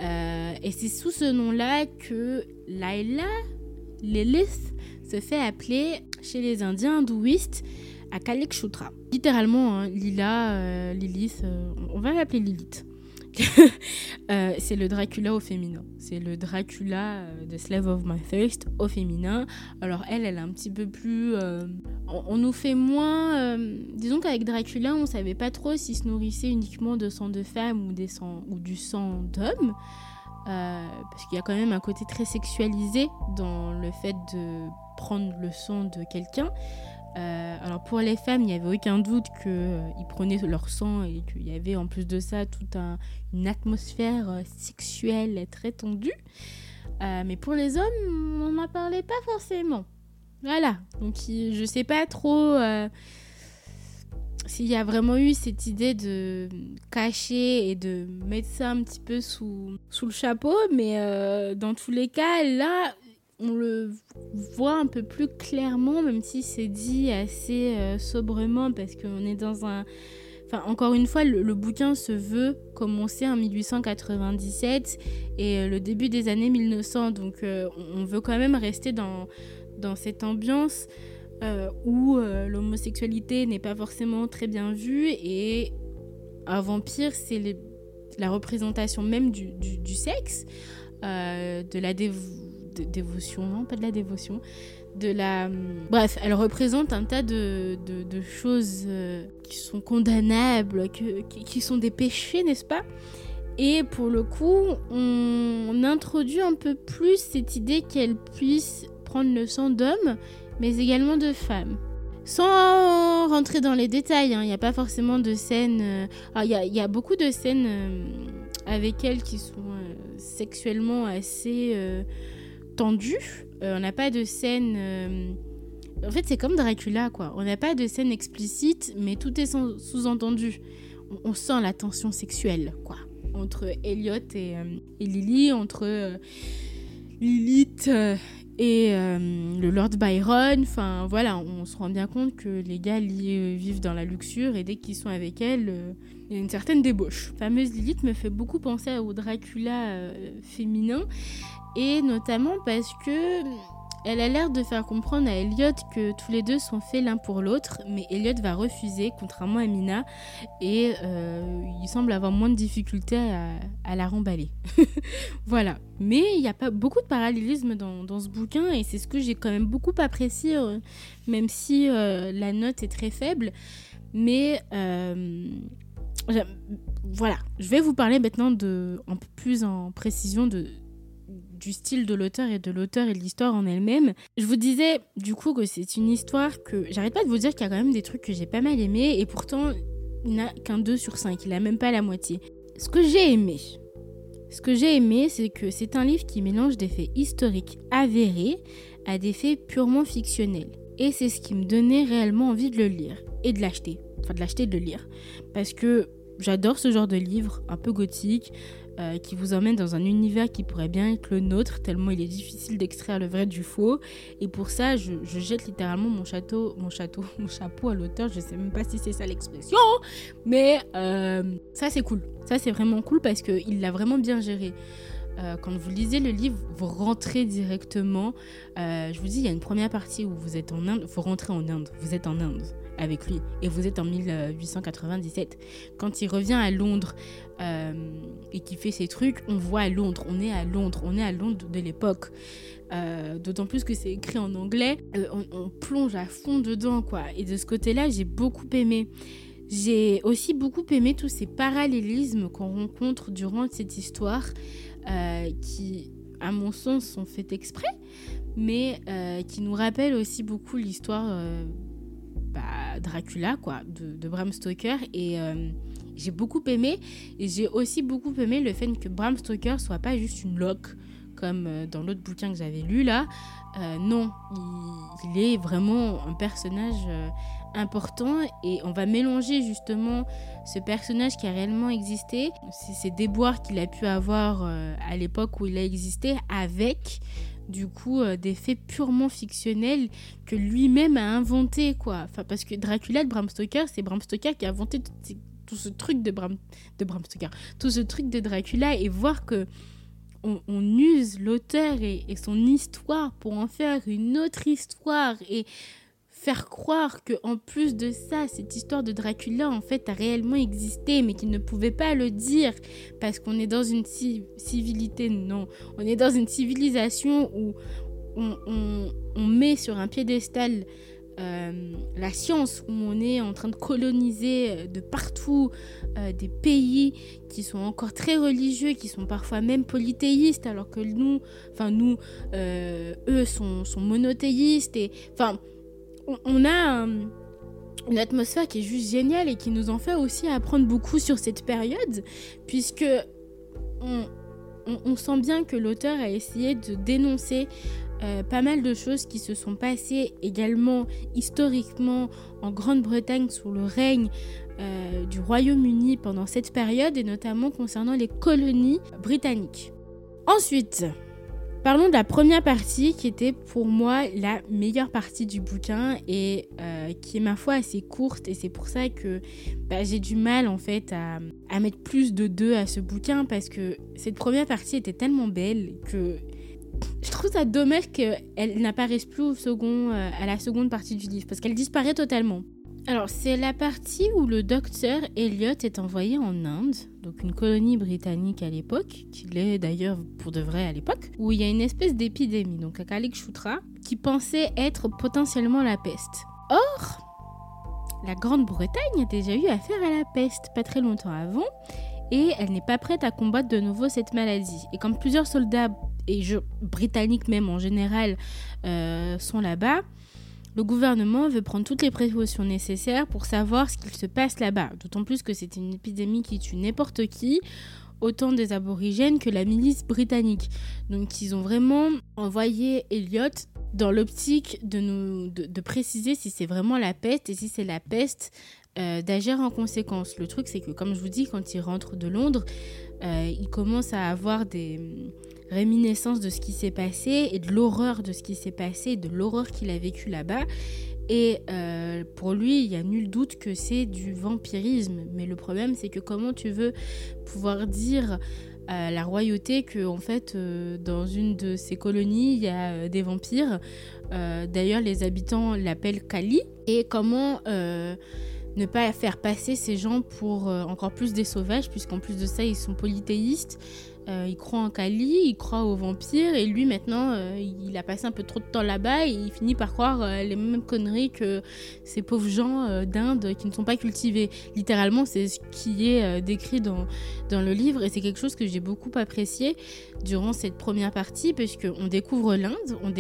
Euh, et c'est sous ce nom-là que Laila, Lilith, se fait appeler chez les Indiens hindouistes à Kalikshutra. Littéralement, hein, Lila, euh, Lilith, on va l'appeler Lilith. Euh, c'est le Dracula au féminin. C'est le Dracula euh, de Slave of My Thirst au féminin. Alors elle, elle est un petit peu plus... euh, on, nous fait moins... euh, disons qu'avec Dracula, on savait pas trop s'il se nourrissait uniquement de sang de femme ou, des sang, ou du sang d'homme. Euh, parce qu'il y a quand même un côté très sexualisé dans le fait de prendre le sang de quelqu'un. Euh, alors pour les femmes, il n'y avait aucun doute qu'ils prenaient leur sang et qu'il y avait en plus de ça toute un- une atmosphère euh, sexuelle très tendue. Euh, mais pour les hommes, on n'en parlait pas forcément. Voilà, donc je sais pas trop euh, s'il y a vraiment eu cette idée de cacher et de mettre ça un petit peu sous, sous le chapeau, mais euh, dans tous les cas, là, on le voit un peu plus clairement, même si c'est dit assez euh, sobrement, parce qu'on est dans un... Enfin, encore une fois, le, bouquin se veut commencer en 1897 et euh, le début des années 1900, donc euh, on on veut quand même rester dans, cette ambiance où l'homosexualité n'est pas forcément très bien vue et un vampire, c'est la représentation même du, sexe, de la dévo- de- dévotion, non, pas de la dévotion, de la... Bref, elle représente un tas de, de- choses euh, qui sont condamnables, que- qui, sont des péchés, n'est-ce pas? Et pour le coup, on, introduit un peu plus cette idée qu'elle puisse prendre le sang d'homme, mais également de femmes. Sans rentrer dans les détails, hein, il n'y a pas forcément de scènes. euh, Il y, a, beaucoup de scènes euh, avec elle qui sont sexuellement assez Euh, on n'a pas de scène. euh, En fait, c'est comme Dracula, quoi. On n'a pas de scène explicite, mais tout est sous-entendu. On, sent la tension sexuelle, quoi. Entre Elliot et, euh, Lily, entre Lilith et le Lord Byron. Enfin, voilà, on se rend bien compte que les gars vivent dans la luxure et dès qu'ils sont avec elle, il y a une certaine débauche. La fameuse Lilith me fait beaucoup penser au Dracula féminin et notamment parce que elle a l'air de faire comprendre à Elliot que tous les deux sont faits l'un pour l'autre, mais Elliot va refuser, contrairement à Mina, et euh, il semble avoir moins de difficultés à, la remballer. voilà. Mais il n'y a pas beaucoup de parallélisme dans, dans ce bouquin, et c'est ce que j'ai quand même beaucoup apprécié, euh, même si euh, la note est très faible. Mais voilà, je vais vous parler maintenant de, un plus en précision de, du style de l'auteur et de l'auteur et de l'histoire en elle-même. Je vous disais du coup que c'est une histoire que j'arrête pas de vous dire qu'il y a quand même des trucs que j'ai pas mal aimé et pourtant il n'a qu'un 2 sur 5, il a même pas la moitié. Ce que j'ai aimé, Ce que j'ai aimé, c'est que c'est un livre qui mélange des faits historiques avérés à des faits purement fictionnels. Et c'est ce qui me donnait réellement envie de le lire et de l'acheter. Enfin, de l'acheter et de le lire. Parce que j'adore ce genre de livre un peu gothique, euh, qui vous emmène dans un univers qui pourrait bien être le nôtre, tellement il est difficile d'extraire le vrai du faux. Et pour ça, je, jette littéralement mon château, mon château, mon chapeau à l'auteur. Je sais même pas si c'est ça l'expression, mais euh, ça c'est cool. Ça c'est vraiment cool parce qu'il l'a vraiment bien géré. Euh, quand vous lisez le livre, vous rentrez directement. je vous dis, il y a une première partie où vous êtes en Inde. Vous rentrez en Inde. Vous êtes en Inde avec lui. Et vous êtes en 1897. Quand il revient à Londres euh, et qu'il fait ses trucs, on voit Londres. On est à Londres. On est à Londres de l'époque. Euh, d'autant plus que c'est écrit en anglais. Euh, on, plonge à fond dedans, quoi. Et de ce côté-là, j'ai beaucoup aimé. J'ai aussi beaucoup aimé tous ces parallélismes qu'on rencontre durant cette histoire qui, à mon sens, sont faits exprès, mais qui nous rappellent aussi beaucoup l'histoire bah, Dracula, quoi, de, Bram Stoker. Et euh, j'ai beaucoup aimé. Et j'ai aussi beaucoup aimé le fait que Bram Stoker soit pas juste une loque, comme euh, dans l'autre bouquin que j'avais lu là. Euh, non, il, est vraiment un personnage important et on va mélanger justement ce personnage qui a réellement existé, ces déboires qu'il a pu avoir à l'époque où il a existé, avec du coup euh, des faits purement fictionnels que lui-même a inventé quoi. Enfin parce que Dracula de Bram Stoker, c'est Bram Stoker qui a inventé tout, ce truc de Bram de Bram Stoker, tout ce truc de Dracula et voir que on, use l'auteur et, et, son histoire pour en faire une autre histoire et faire croire que en plus de ça, cette histoire de Dracula en fait a réellement existé, mais qu'il ne pouvait pas le dire. Parce qu'on est dans une civilité, non, on est dans une civilisation où on, met sur un piédestal euh, la science, où on est en train de coloniser euh, de partout euh, des pays qui sont encore très religieux, qui sont parfois même polythéistes, alors que nous, enfin nous, eux sont, sont monothéistes et enfin on, a une atmosphère qui est juste géniale et qui nous en fait aussi apprendre beaucoup sur cette période, puisque on, sent bien que l'auteur a essayé de dénoncer euh, pas mal de choses qui se sont passées également historiquement en Grande-Bretagne sous le règne euh, du Royaume-Uni pendant cette période et notamment concernant les colonies britanniques. Ensuite, Parlons de la première partie qui était pour moi la meilleure partie du bouquin et euh, qui est ma foi assez courte et c'est pour ça que bah, j'ai du mal en fait à, mettre plus de deux à ce bouquin parce que cette première partie était tellement belle que je trouve ça dommage qu'elle n'apparaisse plus euh, à la seconde partie du livre parce qu'elle disparaît totalement. Alors, c'est la partie où le docteur Elliot est envoyé en Inde, donc une colonie britannique à l'époque, qu'il est d'ailleurs pour de vrai à l'époque, où il y a une espèce d'épidémie, donc à Kalikshutra, qui pensait être potentiellement la peste. Or, la Grande-Bretagne a déjà eu affaire à la peste pas très longtemps avant, et elle n'est pas prête à combattre de nouveau cette maladie. Et comme plusieurs soldats, et je, britanniques même en général, euh, sont là-bas, le gouvernement veut prendre toutes les précautions nécessaires pour savoir ce qu'il se passe là-bas, d'autant plus que c'est une épidémie qui tue n'importe qui, autant des aborigènes que la milice britannique. Donc ils ont vraiment envoyé Elliot dans l'optique de, nous, de, préciser si c'est vraiment la peste et si c'est la peste, euh, d'agir en conséquence. Le truc c'est que comme je vous dis, quand il rentre de Londres, euh, il commence à avoir des réminiscence de ce qui s'est passé et de l'horreur de ce qui s'est passé, de l'horreur qu'il a vécu là-bas. Et euh, pour lui, il y a nul doute que c'est du vampirisme. Mais le problème, c'est que comment tu veux pouvoir dire à la royauté que en fait euh, dans une de ces colonies il y a euh, des vampires d'ailleurs les habitants l'appellent Kali et comment ne pas faire passer ces gens pour encore plus des sauvages puisqu'en plus de ça ils sont polythéistes euh, il croit en Kali, il croit aux vampires, et lui maintenant, euh, il a passé un peu trop de temps là-bas et il finit par croire euh, les mêmes conneries que ces pauvres gens d'Inde qui ne sont pas cultivés. Littéralement, c'est ce qui est décrit dans, dans le livre et c'est quelque chose que j'ai beaucoup apprécié durant cette première partie parce découvre l'Inde, on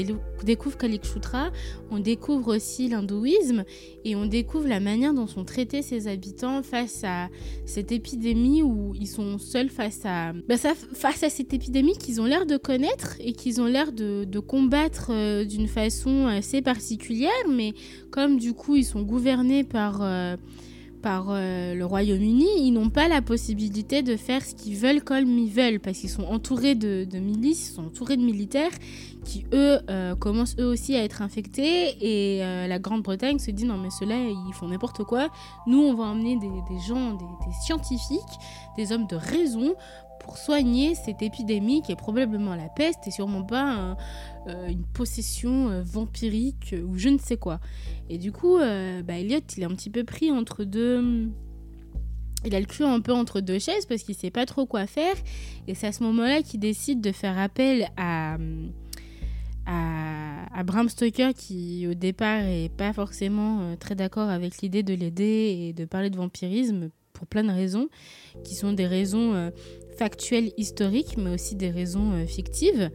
découvre Kalikshutra, on découvre aussi l'hindouisme et on découvre la manière dont sont traités ces habitants face à cette épidémie où ils sont seuls face à... Bah, face à cette épidémie qu'ils ont l'air de connaître et qu'ils ont l'air de, combattre euh, d'une façon assez particulière, mais comme du coup ils sont gouvernés par, euh, par euh, le Royaume-Uni, ils n'ont pas la possibilité de faire ce qu'ils veulent comme ils veulent, parce qu'ils sont entourés de, milices, ils sont entourés de militaires qui, eux, commencent eux aussi à être infectés, et la Grande-Bretagne se dit non mais ceux-là, ils font n'importe quoi, nous on va emmener des, gens, des scientifiques, des hommes de raison, pour soigner cette épidémie qui est probablement la peste et sûrement pas euh, une possession euh, vampirique ou je ne sais quoi. Et du coup, euh, bah, Elliot, il est un petit peu pris entre deux... Il a le cul un peu entre deux chaises parce qu'il sait pas trop quoi faire. Et c'est à ce moment-là qu'il décide de faire appel à, à, à Bram Stoker qui au départ est pas forcément très d'accord avec l'idée de l'aider et de parler de vampirisme pour plein de raisons, qui sont des raisons factuelles historiques mais aussi des raisons euh, fictives.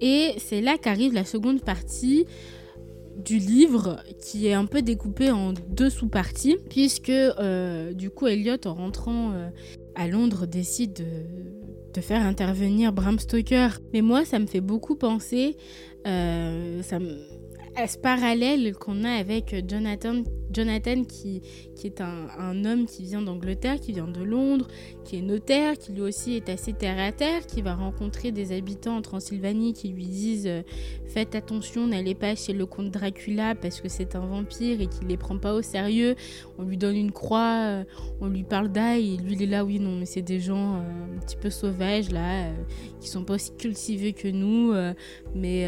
Et c'est là qu'arrive la seconde partie du livre qui est un peu découpé en deux sous-parties puisque euh, du coup Elliot en rentrant euh, à Londres décide de, faire intervenir Bram Stoker mais moi ça me fait beaucoup penser à ce parallèle qu'on a avec Jonathan, Jonathan qui, qui est un, un homme qui vient d'Angleterre, qui vient de Londres, qui est notaire, qui lui aussi est assez terre à terre, qui va rencontrer des habitants en Transylvanie qui lui disent euh, faites attention, n'allez pas chez le comte Dracula parce que c'est un vampire et qu'il les prend pas au sérieux. On lui donne une croix, euh, on lui parle d'ail et lui il est là oui non mais c'est des gens euh, un petit peu sauvages là qui sont pas aussi cultivés que nous mais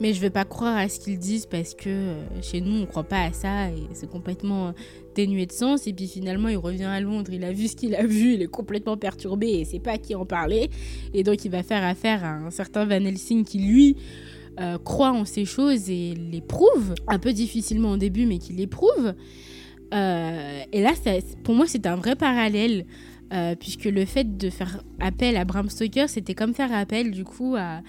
mais je vais pas croire à ce qu'ils disent parce que chez nous on croit pas à ça et c'est complètement euh, dénué de sens. Et puis finalement il revient à Londres. Il a vu ce qu'il a vu. Il est complètement perturbé et sait pas à qui en parler. Et donc il va faire affaire à un certain Van Helsing qui lui euh, croit en ces choses et les prouve un peu difficilement au début mais qui les prouve Euh, et là pour moi c'est un vrai parallèle euh, puisque le fait de faire appel à Bram Stoker, c'était comme faire appel du coup à,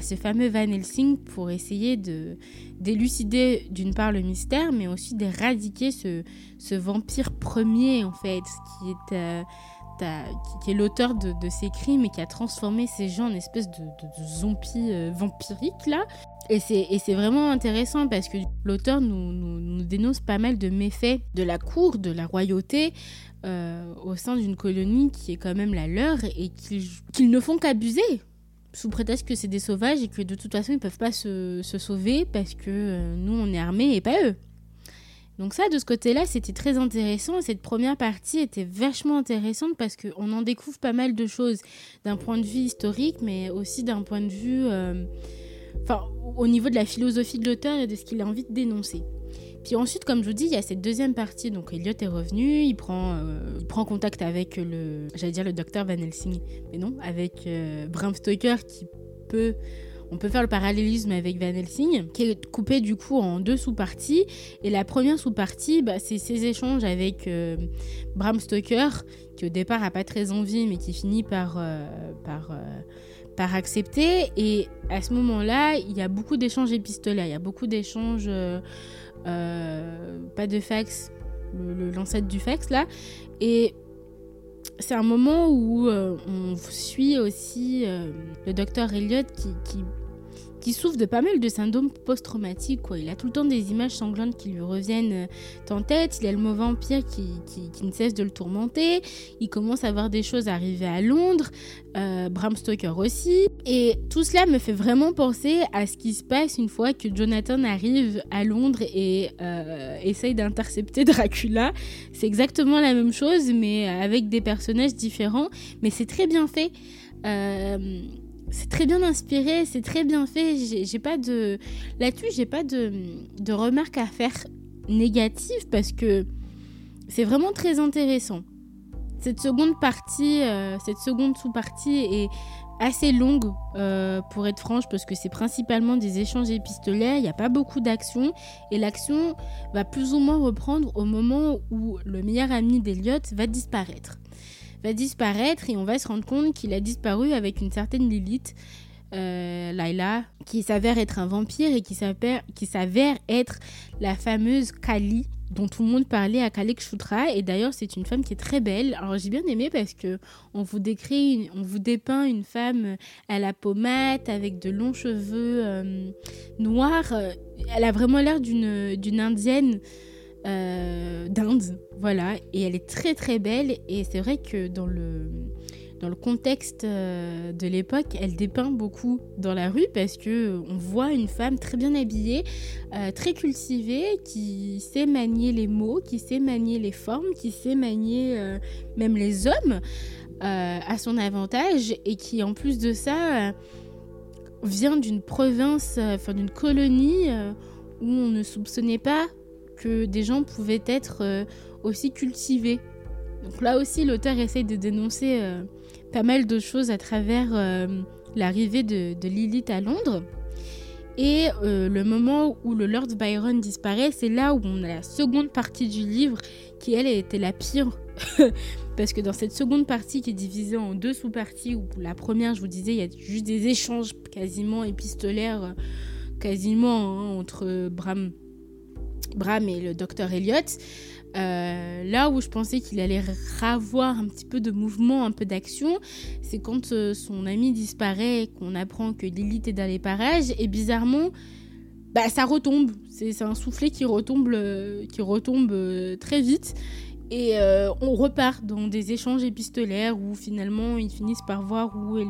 ce fameux Van Helsing pour essayer de d'élucider d'une part le mystère, mais aussi d'éradiquer ce, ce vampire premier en fait, qui est euh, qui, est l'auteur de, ces crimes et qui a transformé ces gens en espèce de, zombies euh, vampiriques là. Et c'est vraiment intéressant parce que l'auteur nous, dénonce pas mal de méfaits de la cour, de la royauté, euh, au sein d'une colonie qui est quand même la leur et qu'ils ne font qu'abuser sous prétexte que c'est des sauvages et que de toute façon ils peuvent pas se, se sauver parce que euh, nous on est armés et pas eux. Donc ça de ce côté-là c'était très intéressant. Cette première partie était vachement intéressante parce qu'on en découvre pas mal de choses d'un point de vue historique mais aussi d'un point de vue... euh, au niveau de la philosophie de l'auteur et de ce qu'il a envie de dénoncer. Puis ensuite, comme je vous dis, il y a cette deuxième partie. Donc Elliot est revenu, il prend, euh, prend contact avec le, j'allais dire le docteur Van Helsing, mais non, avec euh, Bram Stoker qui peut, on peut faire le parallélisme avec Van Helsing, qui est coupé du coup en deux sous-parties. Et la première sous-partie, bah, c'est ses échanges avec euh, Bram Stoker, qui au départ a pas très envie, mais qui finit par, euh, euh, par accepter. Et à ce moment-là, il y a beaucoup d'échanges épistolaires, il y a beaucoup d'échanges, pas de fax, le- le- l'ancêtre du fax là. Et c'est un moment où euh, on suit aussi euh, le docteur Elliot qui, qui, qui souffre de pas mal de syndromes post-traumatiques. Il a tout le temps des images sanglantes qui lui reviennent euh, en tête. Il a le mot vampire qui, qui, qui ne cesse de le tourmenter. Il commence à voir des choses arriver à Londres. Euh, Bram Stoker aussi. Et tout cela me fait vraiment penser à ce qui se passe une fois que Jonathan arrive à Londres et euh, essaye d'intercepter Dracula. C'est exactement la même chose, mais avec des personnages différents. Mais c'est très bien fait. Euh, c'est très bien inspiré, c'est très bien fait. J'ai pas de là-dessus, j'ai pas de, de remarques à faire négatives parce que c'est vraiment très intéressant. Cette seconde partie, euh, cette seconde sous-partie est assez longue euh, pour être franche parce que c'est principalement des échanges épistolaires, il n'y a pas beaucoup d'action et l'action va plus ou moins reprendre au moment où le meilleur ami d'Eliot va disparaître. Va disparaître et on va se rendre compte qu'il a disparu avec une certaine Lilith, euh, Laila, qui s'avère être un vampire et qui s'avère être la fameuse Kali dont tout le monde parlait à Khalek Choutra. Et d'ailleurs, c'est une femme qui est très belle. Alors, j'ai bien aimé parce que on vous décrit, on vous dépeint une femme à la pommade avec de longs cheveux euh, noirs. Elle a vraiment l'air d'une d'une indienne. Euh, d'Inde, voilà, et elle est très très belle. Et c'est vrai que dans le dans le contexte euh, de l'époque, elle dépeint beaucoup dans la rue parce que euh, on voit une femme très bien habillée, très cultivée, qui sait manier les mots, qui sait manier les formes, qui sait manier même les hommes à son avantage. Et qui en plus de ça vient d'une province, enfin d'une colonie où on ne soupçonnait pas que des gens pouvaient être aussi cultivés. Donc là aussi, l'auteur essaye de dénoncer pas mal de choses à travers euh, l'arrivée de, Lilith à Londres. Et euh, le moment où le Lord Byron disparaît, c'est là où on a la seconde partie du livre qui, elle, était la pire. Parce que dans cette seconde partie qui est divisée en deux sous-parties, où la première, je vous disais, il y a juste des échanges quasiment épistolaires, quasiment hein, entre Bram, Bram et le docteur Elliot. Euh, là où je pensais qu'il allait ravoir un petit peu de mouvement, un peu d'action, c'est quand euh, son ami disparaît, qu'on apprend que Lilith est dans les parages, et bizarrement, bah, ça retombe. C'est un soufflet qui retombe, euh, qui retombe très vite. Et on repart dans des échanges épistolaires où finalement ils finissent par voir où est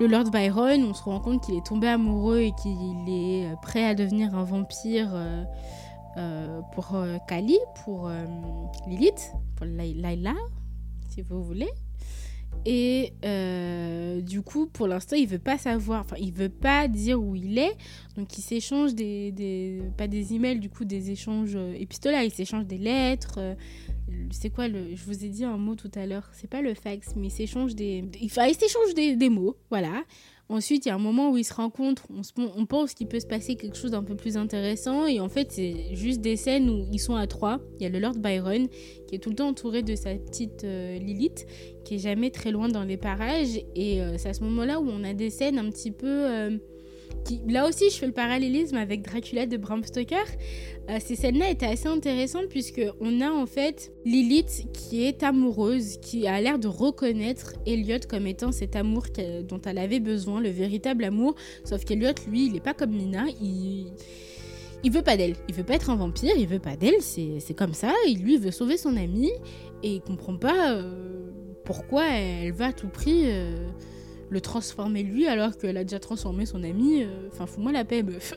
le Lord Byron. On se rend compte qu'il est tombé amoureux et qu'il est prêt à devenir un vampire euh, pour euh, Kali, pour euh, Lilith, pour Laila, si vous voulez. Et du coup, pour l'instant, il veut pas savoir, enfin, il veut pas dire où il est. Donc, il s'échange des, des, pas des emails, du coup, des échanges épistolaires. Il s'échange des lettres. c'est quoi le, je vous ai dit un mot tout à l'heure. C'est pas le fax, mais il s'échange des, enfin, il s'échange des, des mots, voilà. Ensuite, il y a un moment où ils se rencontrent, on, pense qu'il peut se passer quelque chose d'un peu plus intéressant, et en fait, c'est juste des scènes où ils sont à trois. Il y a le Lord Byron, qui est tout le temps entouré de sa petite euh, Lilith, qui est jamais très loin dans les parages, et euh, c'est à ce moment-là où on a des scènes un petit peu... Euh, là aussi, je fais le parallélisme avec Dracula de Bram Stoker. Euh, ces scènes-là étaient assez intéressantes puisque on a en fait Lilith qui est amoureuse, qui a l'air de reconnaître Elliot comme étant cet amour dont elle avait besoin, le véritable amour. Sauf qu'Elliot, lui, il n'est pas comme Nina. Il il veut pas d'elle. Il veut pas être un vampire, il veut pas d'elle, c'est comme ça. Il lui veut sauver son ami et il comprend pas euh, pourquoi elle va à tout prix euh, le transformer lui alors qu'elle a déjà transformé son ami. Euh, enfin, fous-moi la paix, meuf.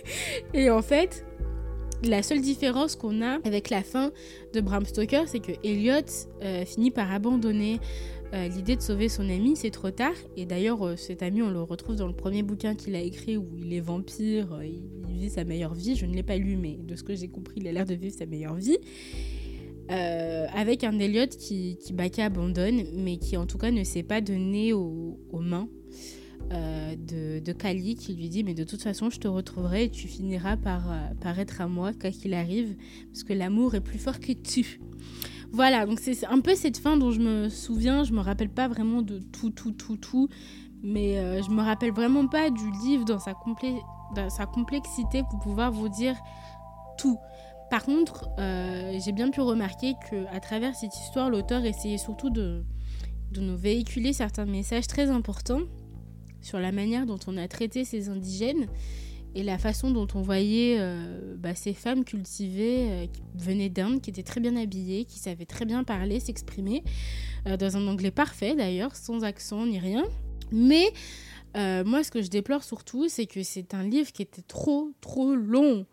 et en fait, la seule différence qu'on a avec la fin de Bram Stoker, c'est que Elliot euh, finit par abandonner euh, l'idée de sauver son ami, c'est trop tard. Et d'ailleurs, cet ami, on le retrouve dans le premier bouquin qu'il a écrit où il est vampire, il, vit sa meilleure vie. Je ne l'ai pas lu, mais de ce que j'ai compris, il a l'air de vivre sa meilleure vie. Euh, avec un Elliot qui, qui, bah, abandonne, mais qui en tout cas ne s'est pas donné aux, mains euh, de, Kali, qui lui dit Mais de toute façon, je te retrouverai et tu finiras par, euh, par être à moi, quoi qu'il arrive, parce que l'amour est plus fort que tu. Voilà, donc c'est un peu cette fin dont je me souviens. Je me rappelle pas vraiment de tout, tout, tout, tout, mais je me rappelle vraiment pas du livre dans sa complexité pour pouvoir vous dire tout. Par contre, euh, j'ai bien pu remarquer qu'à travers cette histoire, l'auteur essayait surtout de, nous véhiculer certains messages très importants sur la manière dont on a traité ces indigènes et la façon dont on voyait euh, bah, ces femmes cultivées euh, qui venaient d'Inde, qui étaient très bien habillées, qui savaient très bien parler, s'exprimer, dans un anglais parfait d'ailleurs, sans accent ni rien. Mais moi, ce que je déplore surtout, c'est que c'est un livre qui était trop, trop long.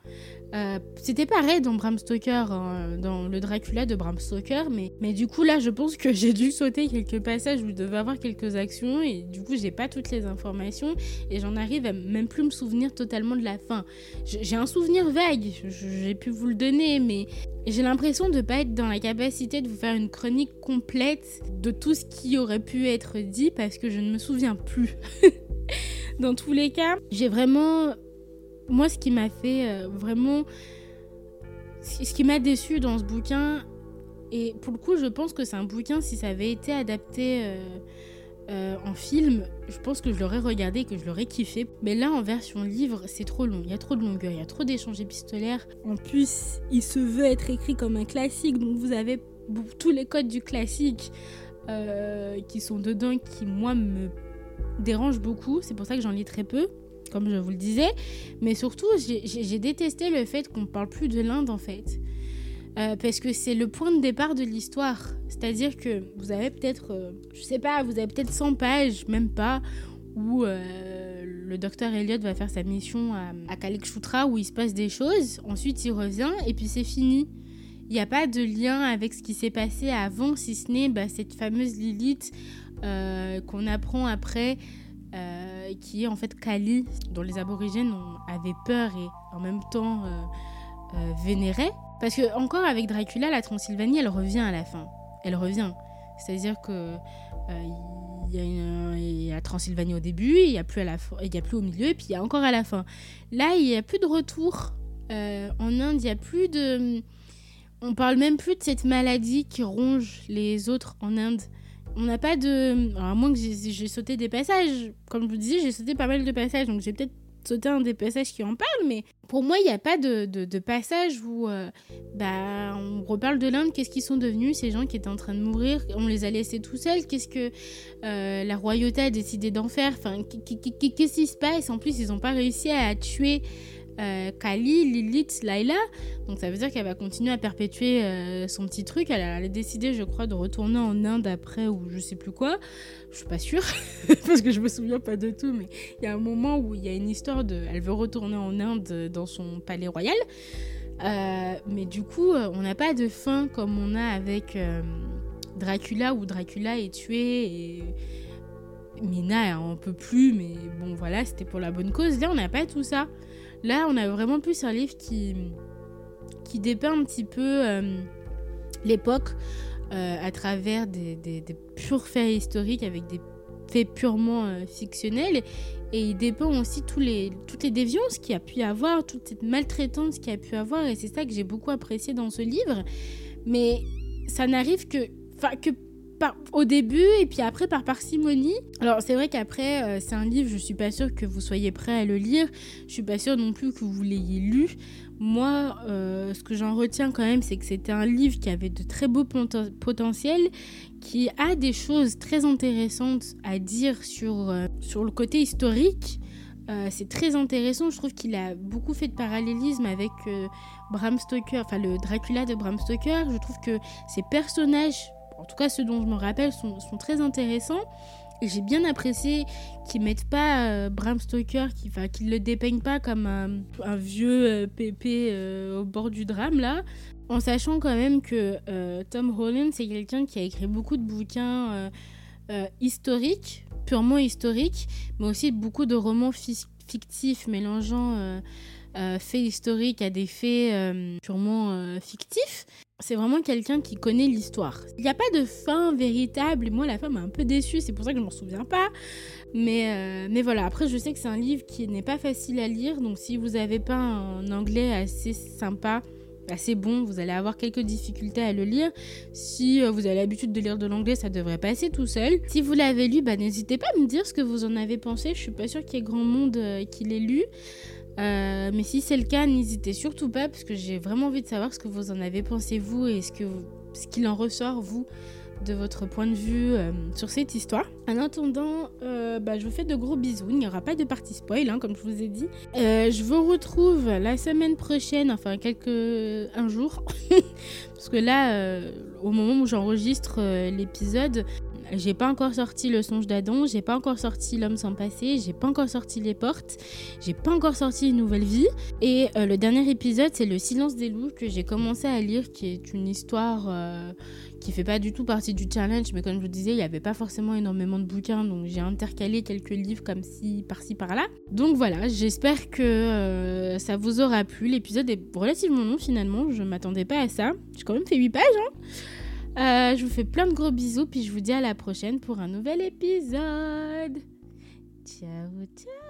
Euh, c'était pareil dans Bram Stoker, hein, dans le Dracula de Bram Stoker, mais, mais du coup, là, je pense que j'ai dû sauter quelques passages où je devais avoir quelques actions, et du coup, j'ai pas toutes les informations, et j'en arrive à même plus me souvenir totalement de la fin. J'ai un souvenir vague, j'ai pu vous le donner, mais j'ai l'impression de pas être dans la capacité de vous faire une chronique complète de tout ce qui aurait pu être dit parce que je ne me souviens plus. dans tous les cas, j'ai vraiment... Moi, ce qui m'a fait euh, vraiment... Ce qui m'a déçu dans ce bouquin, et pour le coup, je pense que c'est un bouquin, si ça avait été adapté... Euh, euh, en film, je pense que je l'aurais regardé que je l'aurais kiffé. Mais là, en version livre, c'est trop long. Il y a trop de longueur, il y a trop d'échanges épistolaires. En plus, il se veut être écrit comme un classique, donc vous avez tous les codes du classique qui sont dedans, qui moi me dérangent beaucoup. C'est pour ça que j'en lis très peu, comme je vous le disais. Mais surtout, j'ai détesté le fait qu'on parle plus de l'Inde en fait. Euh, parce que c'est le point de départ de l'histoire. C'est-à-dire que vous avez peut-être, euh, je sais pas, vous avez peut-être 100 pages, même pas, où euh, le docteur Elliot va faire sa mission à, à où il se passe des choses. Ensuite, il revient et puis c'est fini. Il n'y a pas de lien avec ce qui s'est passé avant, si ce n'est bah, cette fameuse Lilith qu'on apprend après, qui est en fait Kali, dont les aborigènes avaient peur et en même temps vénéraient. Parce que encore avec Dracula, la Transylvanie, elle revient à la fin. Elle revient. C'est-à-dire que euh, il y, a Transylvanie au début, il y a plus à la il y a plus au milieu, et puis il y a encore à la fin. Là, il y a plus de retour. Euh, en Inde, il y a plus de. On parle même plus de cette maladie qui ronge les autres en Inde. On n'a pas de. Alors, à moins que j'ai sauté des passages. Comme je vous disais, j'ai sauté pas mal de passages, donc j'ai peut-être sauter un des passages qui en parle, mais pour moi, il n'y a pas de, de, passage où euh, bah, on reparle de l'Inde, qu'est-ce qu'ils sont devenus, ces gens qui étaient en train de mourir, on les a laissés tout seuls, qu'est-ce que euh, la royauté a décidé d'en faire, enfin, qu'est-ce qui se passe? En plus, ils n'ont pas réussi à tuer euh, Kali, Lilith, Laila. Donc ça veut dire qu'elle va continuer à perpétuer euh, son petit truc. Elle a, décidé, je crois, de retourner en Inde après ou je sais plus quoi. Je suis pas sûre parce que je me souviens pas de tout. Mais il y a un moment où il y a une histoire de, elle veut retourner en Inde dans son palais royal. Euh, mais du coup, on n'a pas de fin comme on a avec Dracula où Dracula est tué et Mina on peut plus. Mais bon, voilà, c'était pour la bonne cause. Là, on n'a pas tout ça. Là, on a vraiment plus un livre qui, dépeint un petit peu euh, l'époque euh, à travers des, purs faits historiques avec des faits purement euh, fictionnels. Et il dépeint aussi toutes les déviances qu'il y a pu avoir, toute cette maltraitance qu'il y a pu avoir. Et c'est ça que j'ai beaucoup apprécié dans ce livre. Mais ça n'arrive que, que au début et puis après par parcimonie. Alors c'est vrai qu'après euh, c'est un livre, je suis pas sûre que vous soyez prêt à le lire. Je suis pas sûre non plus que vous l'ayez lu. Moi, euh, ce que j'en retiens quand même, c'est que c'était un livre qui avait de très beaux potentiels, qui a des choses très intéressantes à dire sur, euh, sur le côté historique. c'est très intéressant, je trouve qu'il a beaucoup fait de parallélisme avec Bram Stoker, enfin le Dracula de Bram Stoker. Je trouve que ces personnages en tout cas ceux dont je me rappelle, sont, très intéressants. Et j'ai bien apprécié qu'ils mettent pas euh, Bram Stoker, qu'ils ne le dépeignent pas comme un, vieux euh, pépé euh, au bord du drame là, en sachant quand même que Tom Holland c'est quelqu'un qui a écrit beaucoup de bouquins historiques, purement historiques, mais aussi beaucoup de romans fictifs mélangeant faits historiques à des faits purement fictifs c'est vraiment quelqu'un qui connaît l'histoire. Il n'y a pas de fin véritable. moi, la fin m'a un peu déçue. C'est pour ça que je m'en souviens pas. Mais, euh, mais voilà. Après, je sais que c'est un livre qui n'est pas facile à lire. Donc, si vous n'avez pas un anglais assez sympa, assez bon, vous allez avoir quelques difficultés à le lire. Si euh, vous avez l'habitude de lire de l'anglais, ça devrait passer tout seul. Si vous l'avez lu, bah, n'hésitez pas à me dire ce que vous en avez pensé. Je suis pas sûre qu'il y ait grand monde euh, qui l'ait lu. Euh, mais si c'est le cas, n'hésitez surtout pas parce que j'ai vraiment envie de savoir ce que vous en avez pensé vous et ce qu'il ce qu'il en ressort vous de votre point de vue euh, sur cette histoire. En attendant, euh, bah, je vous fais de gros bisous. Il n'y aura pas de partie spoil, hein, comme je vous ai dit. je vous retrouve la semaine prochaine, enfin quelques un jour, parce que là, au moment où j'enregistre l'épisode, j'ai pas encore sorti Le songe d'Adam, j'ai pas encore sorti L'homme sans passé, j'ai pas encore sorti Les portes, j'ai pas encore sorti Une nouvelle vie. Et euh, le dernier épisode, c'est Le silence des loups que j'ai commencé à lire, qui est une histoire euh, qui fait pas du tout partie du challenge, mais comme je vous disais, il y avait pas forcément énormément de bouquins, donc j'ai intercalé quelques livres comme ci, par-ci, par-là. Donc voilà, j'espère que euh, ça vous aura plu. L'épisode est relativement long finalement, je m'attendais pas à ça. J'ai quand même fait 8 pages, hein. Euh, je vous fais plein de gros bisous, puis je vous dis à la prochaine pour un nouvel épisode. Ciao, ciao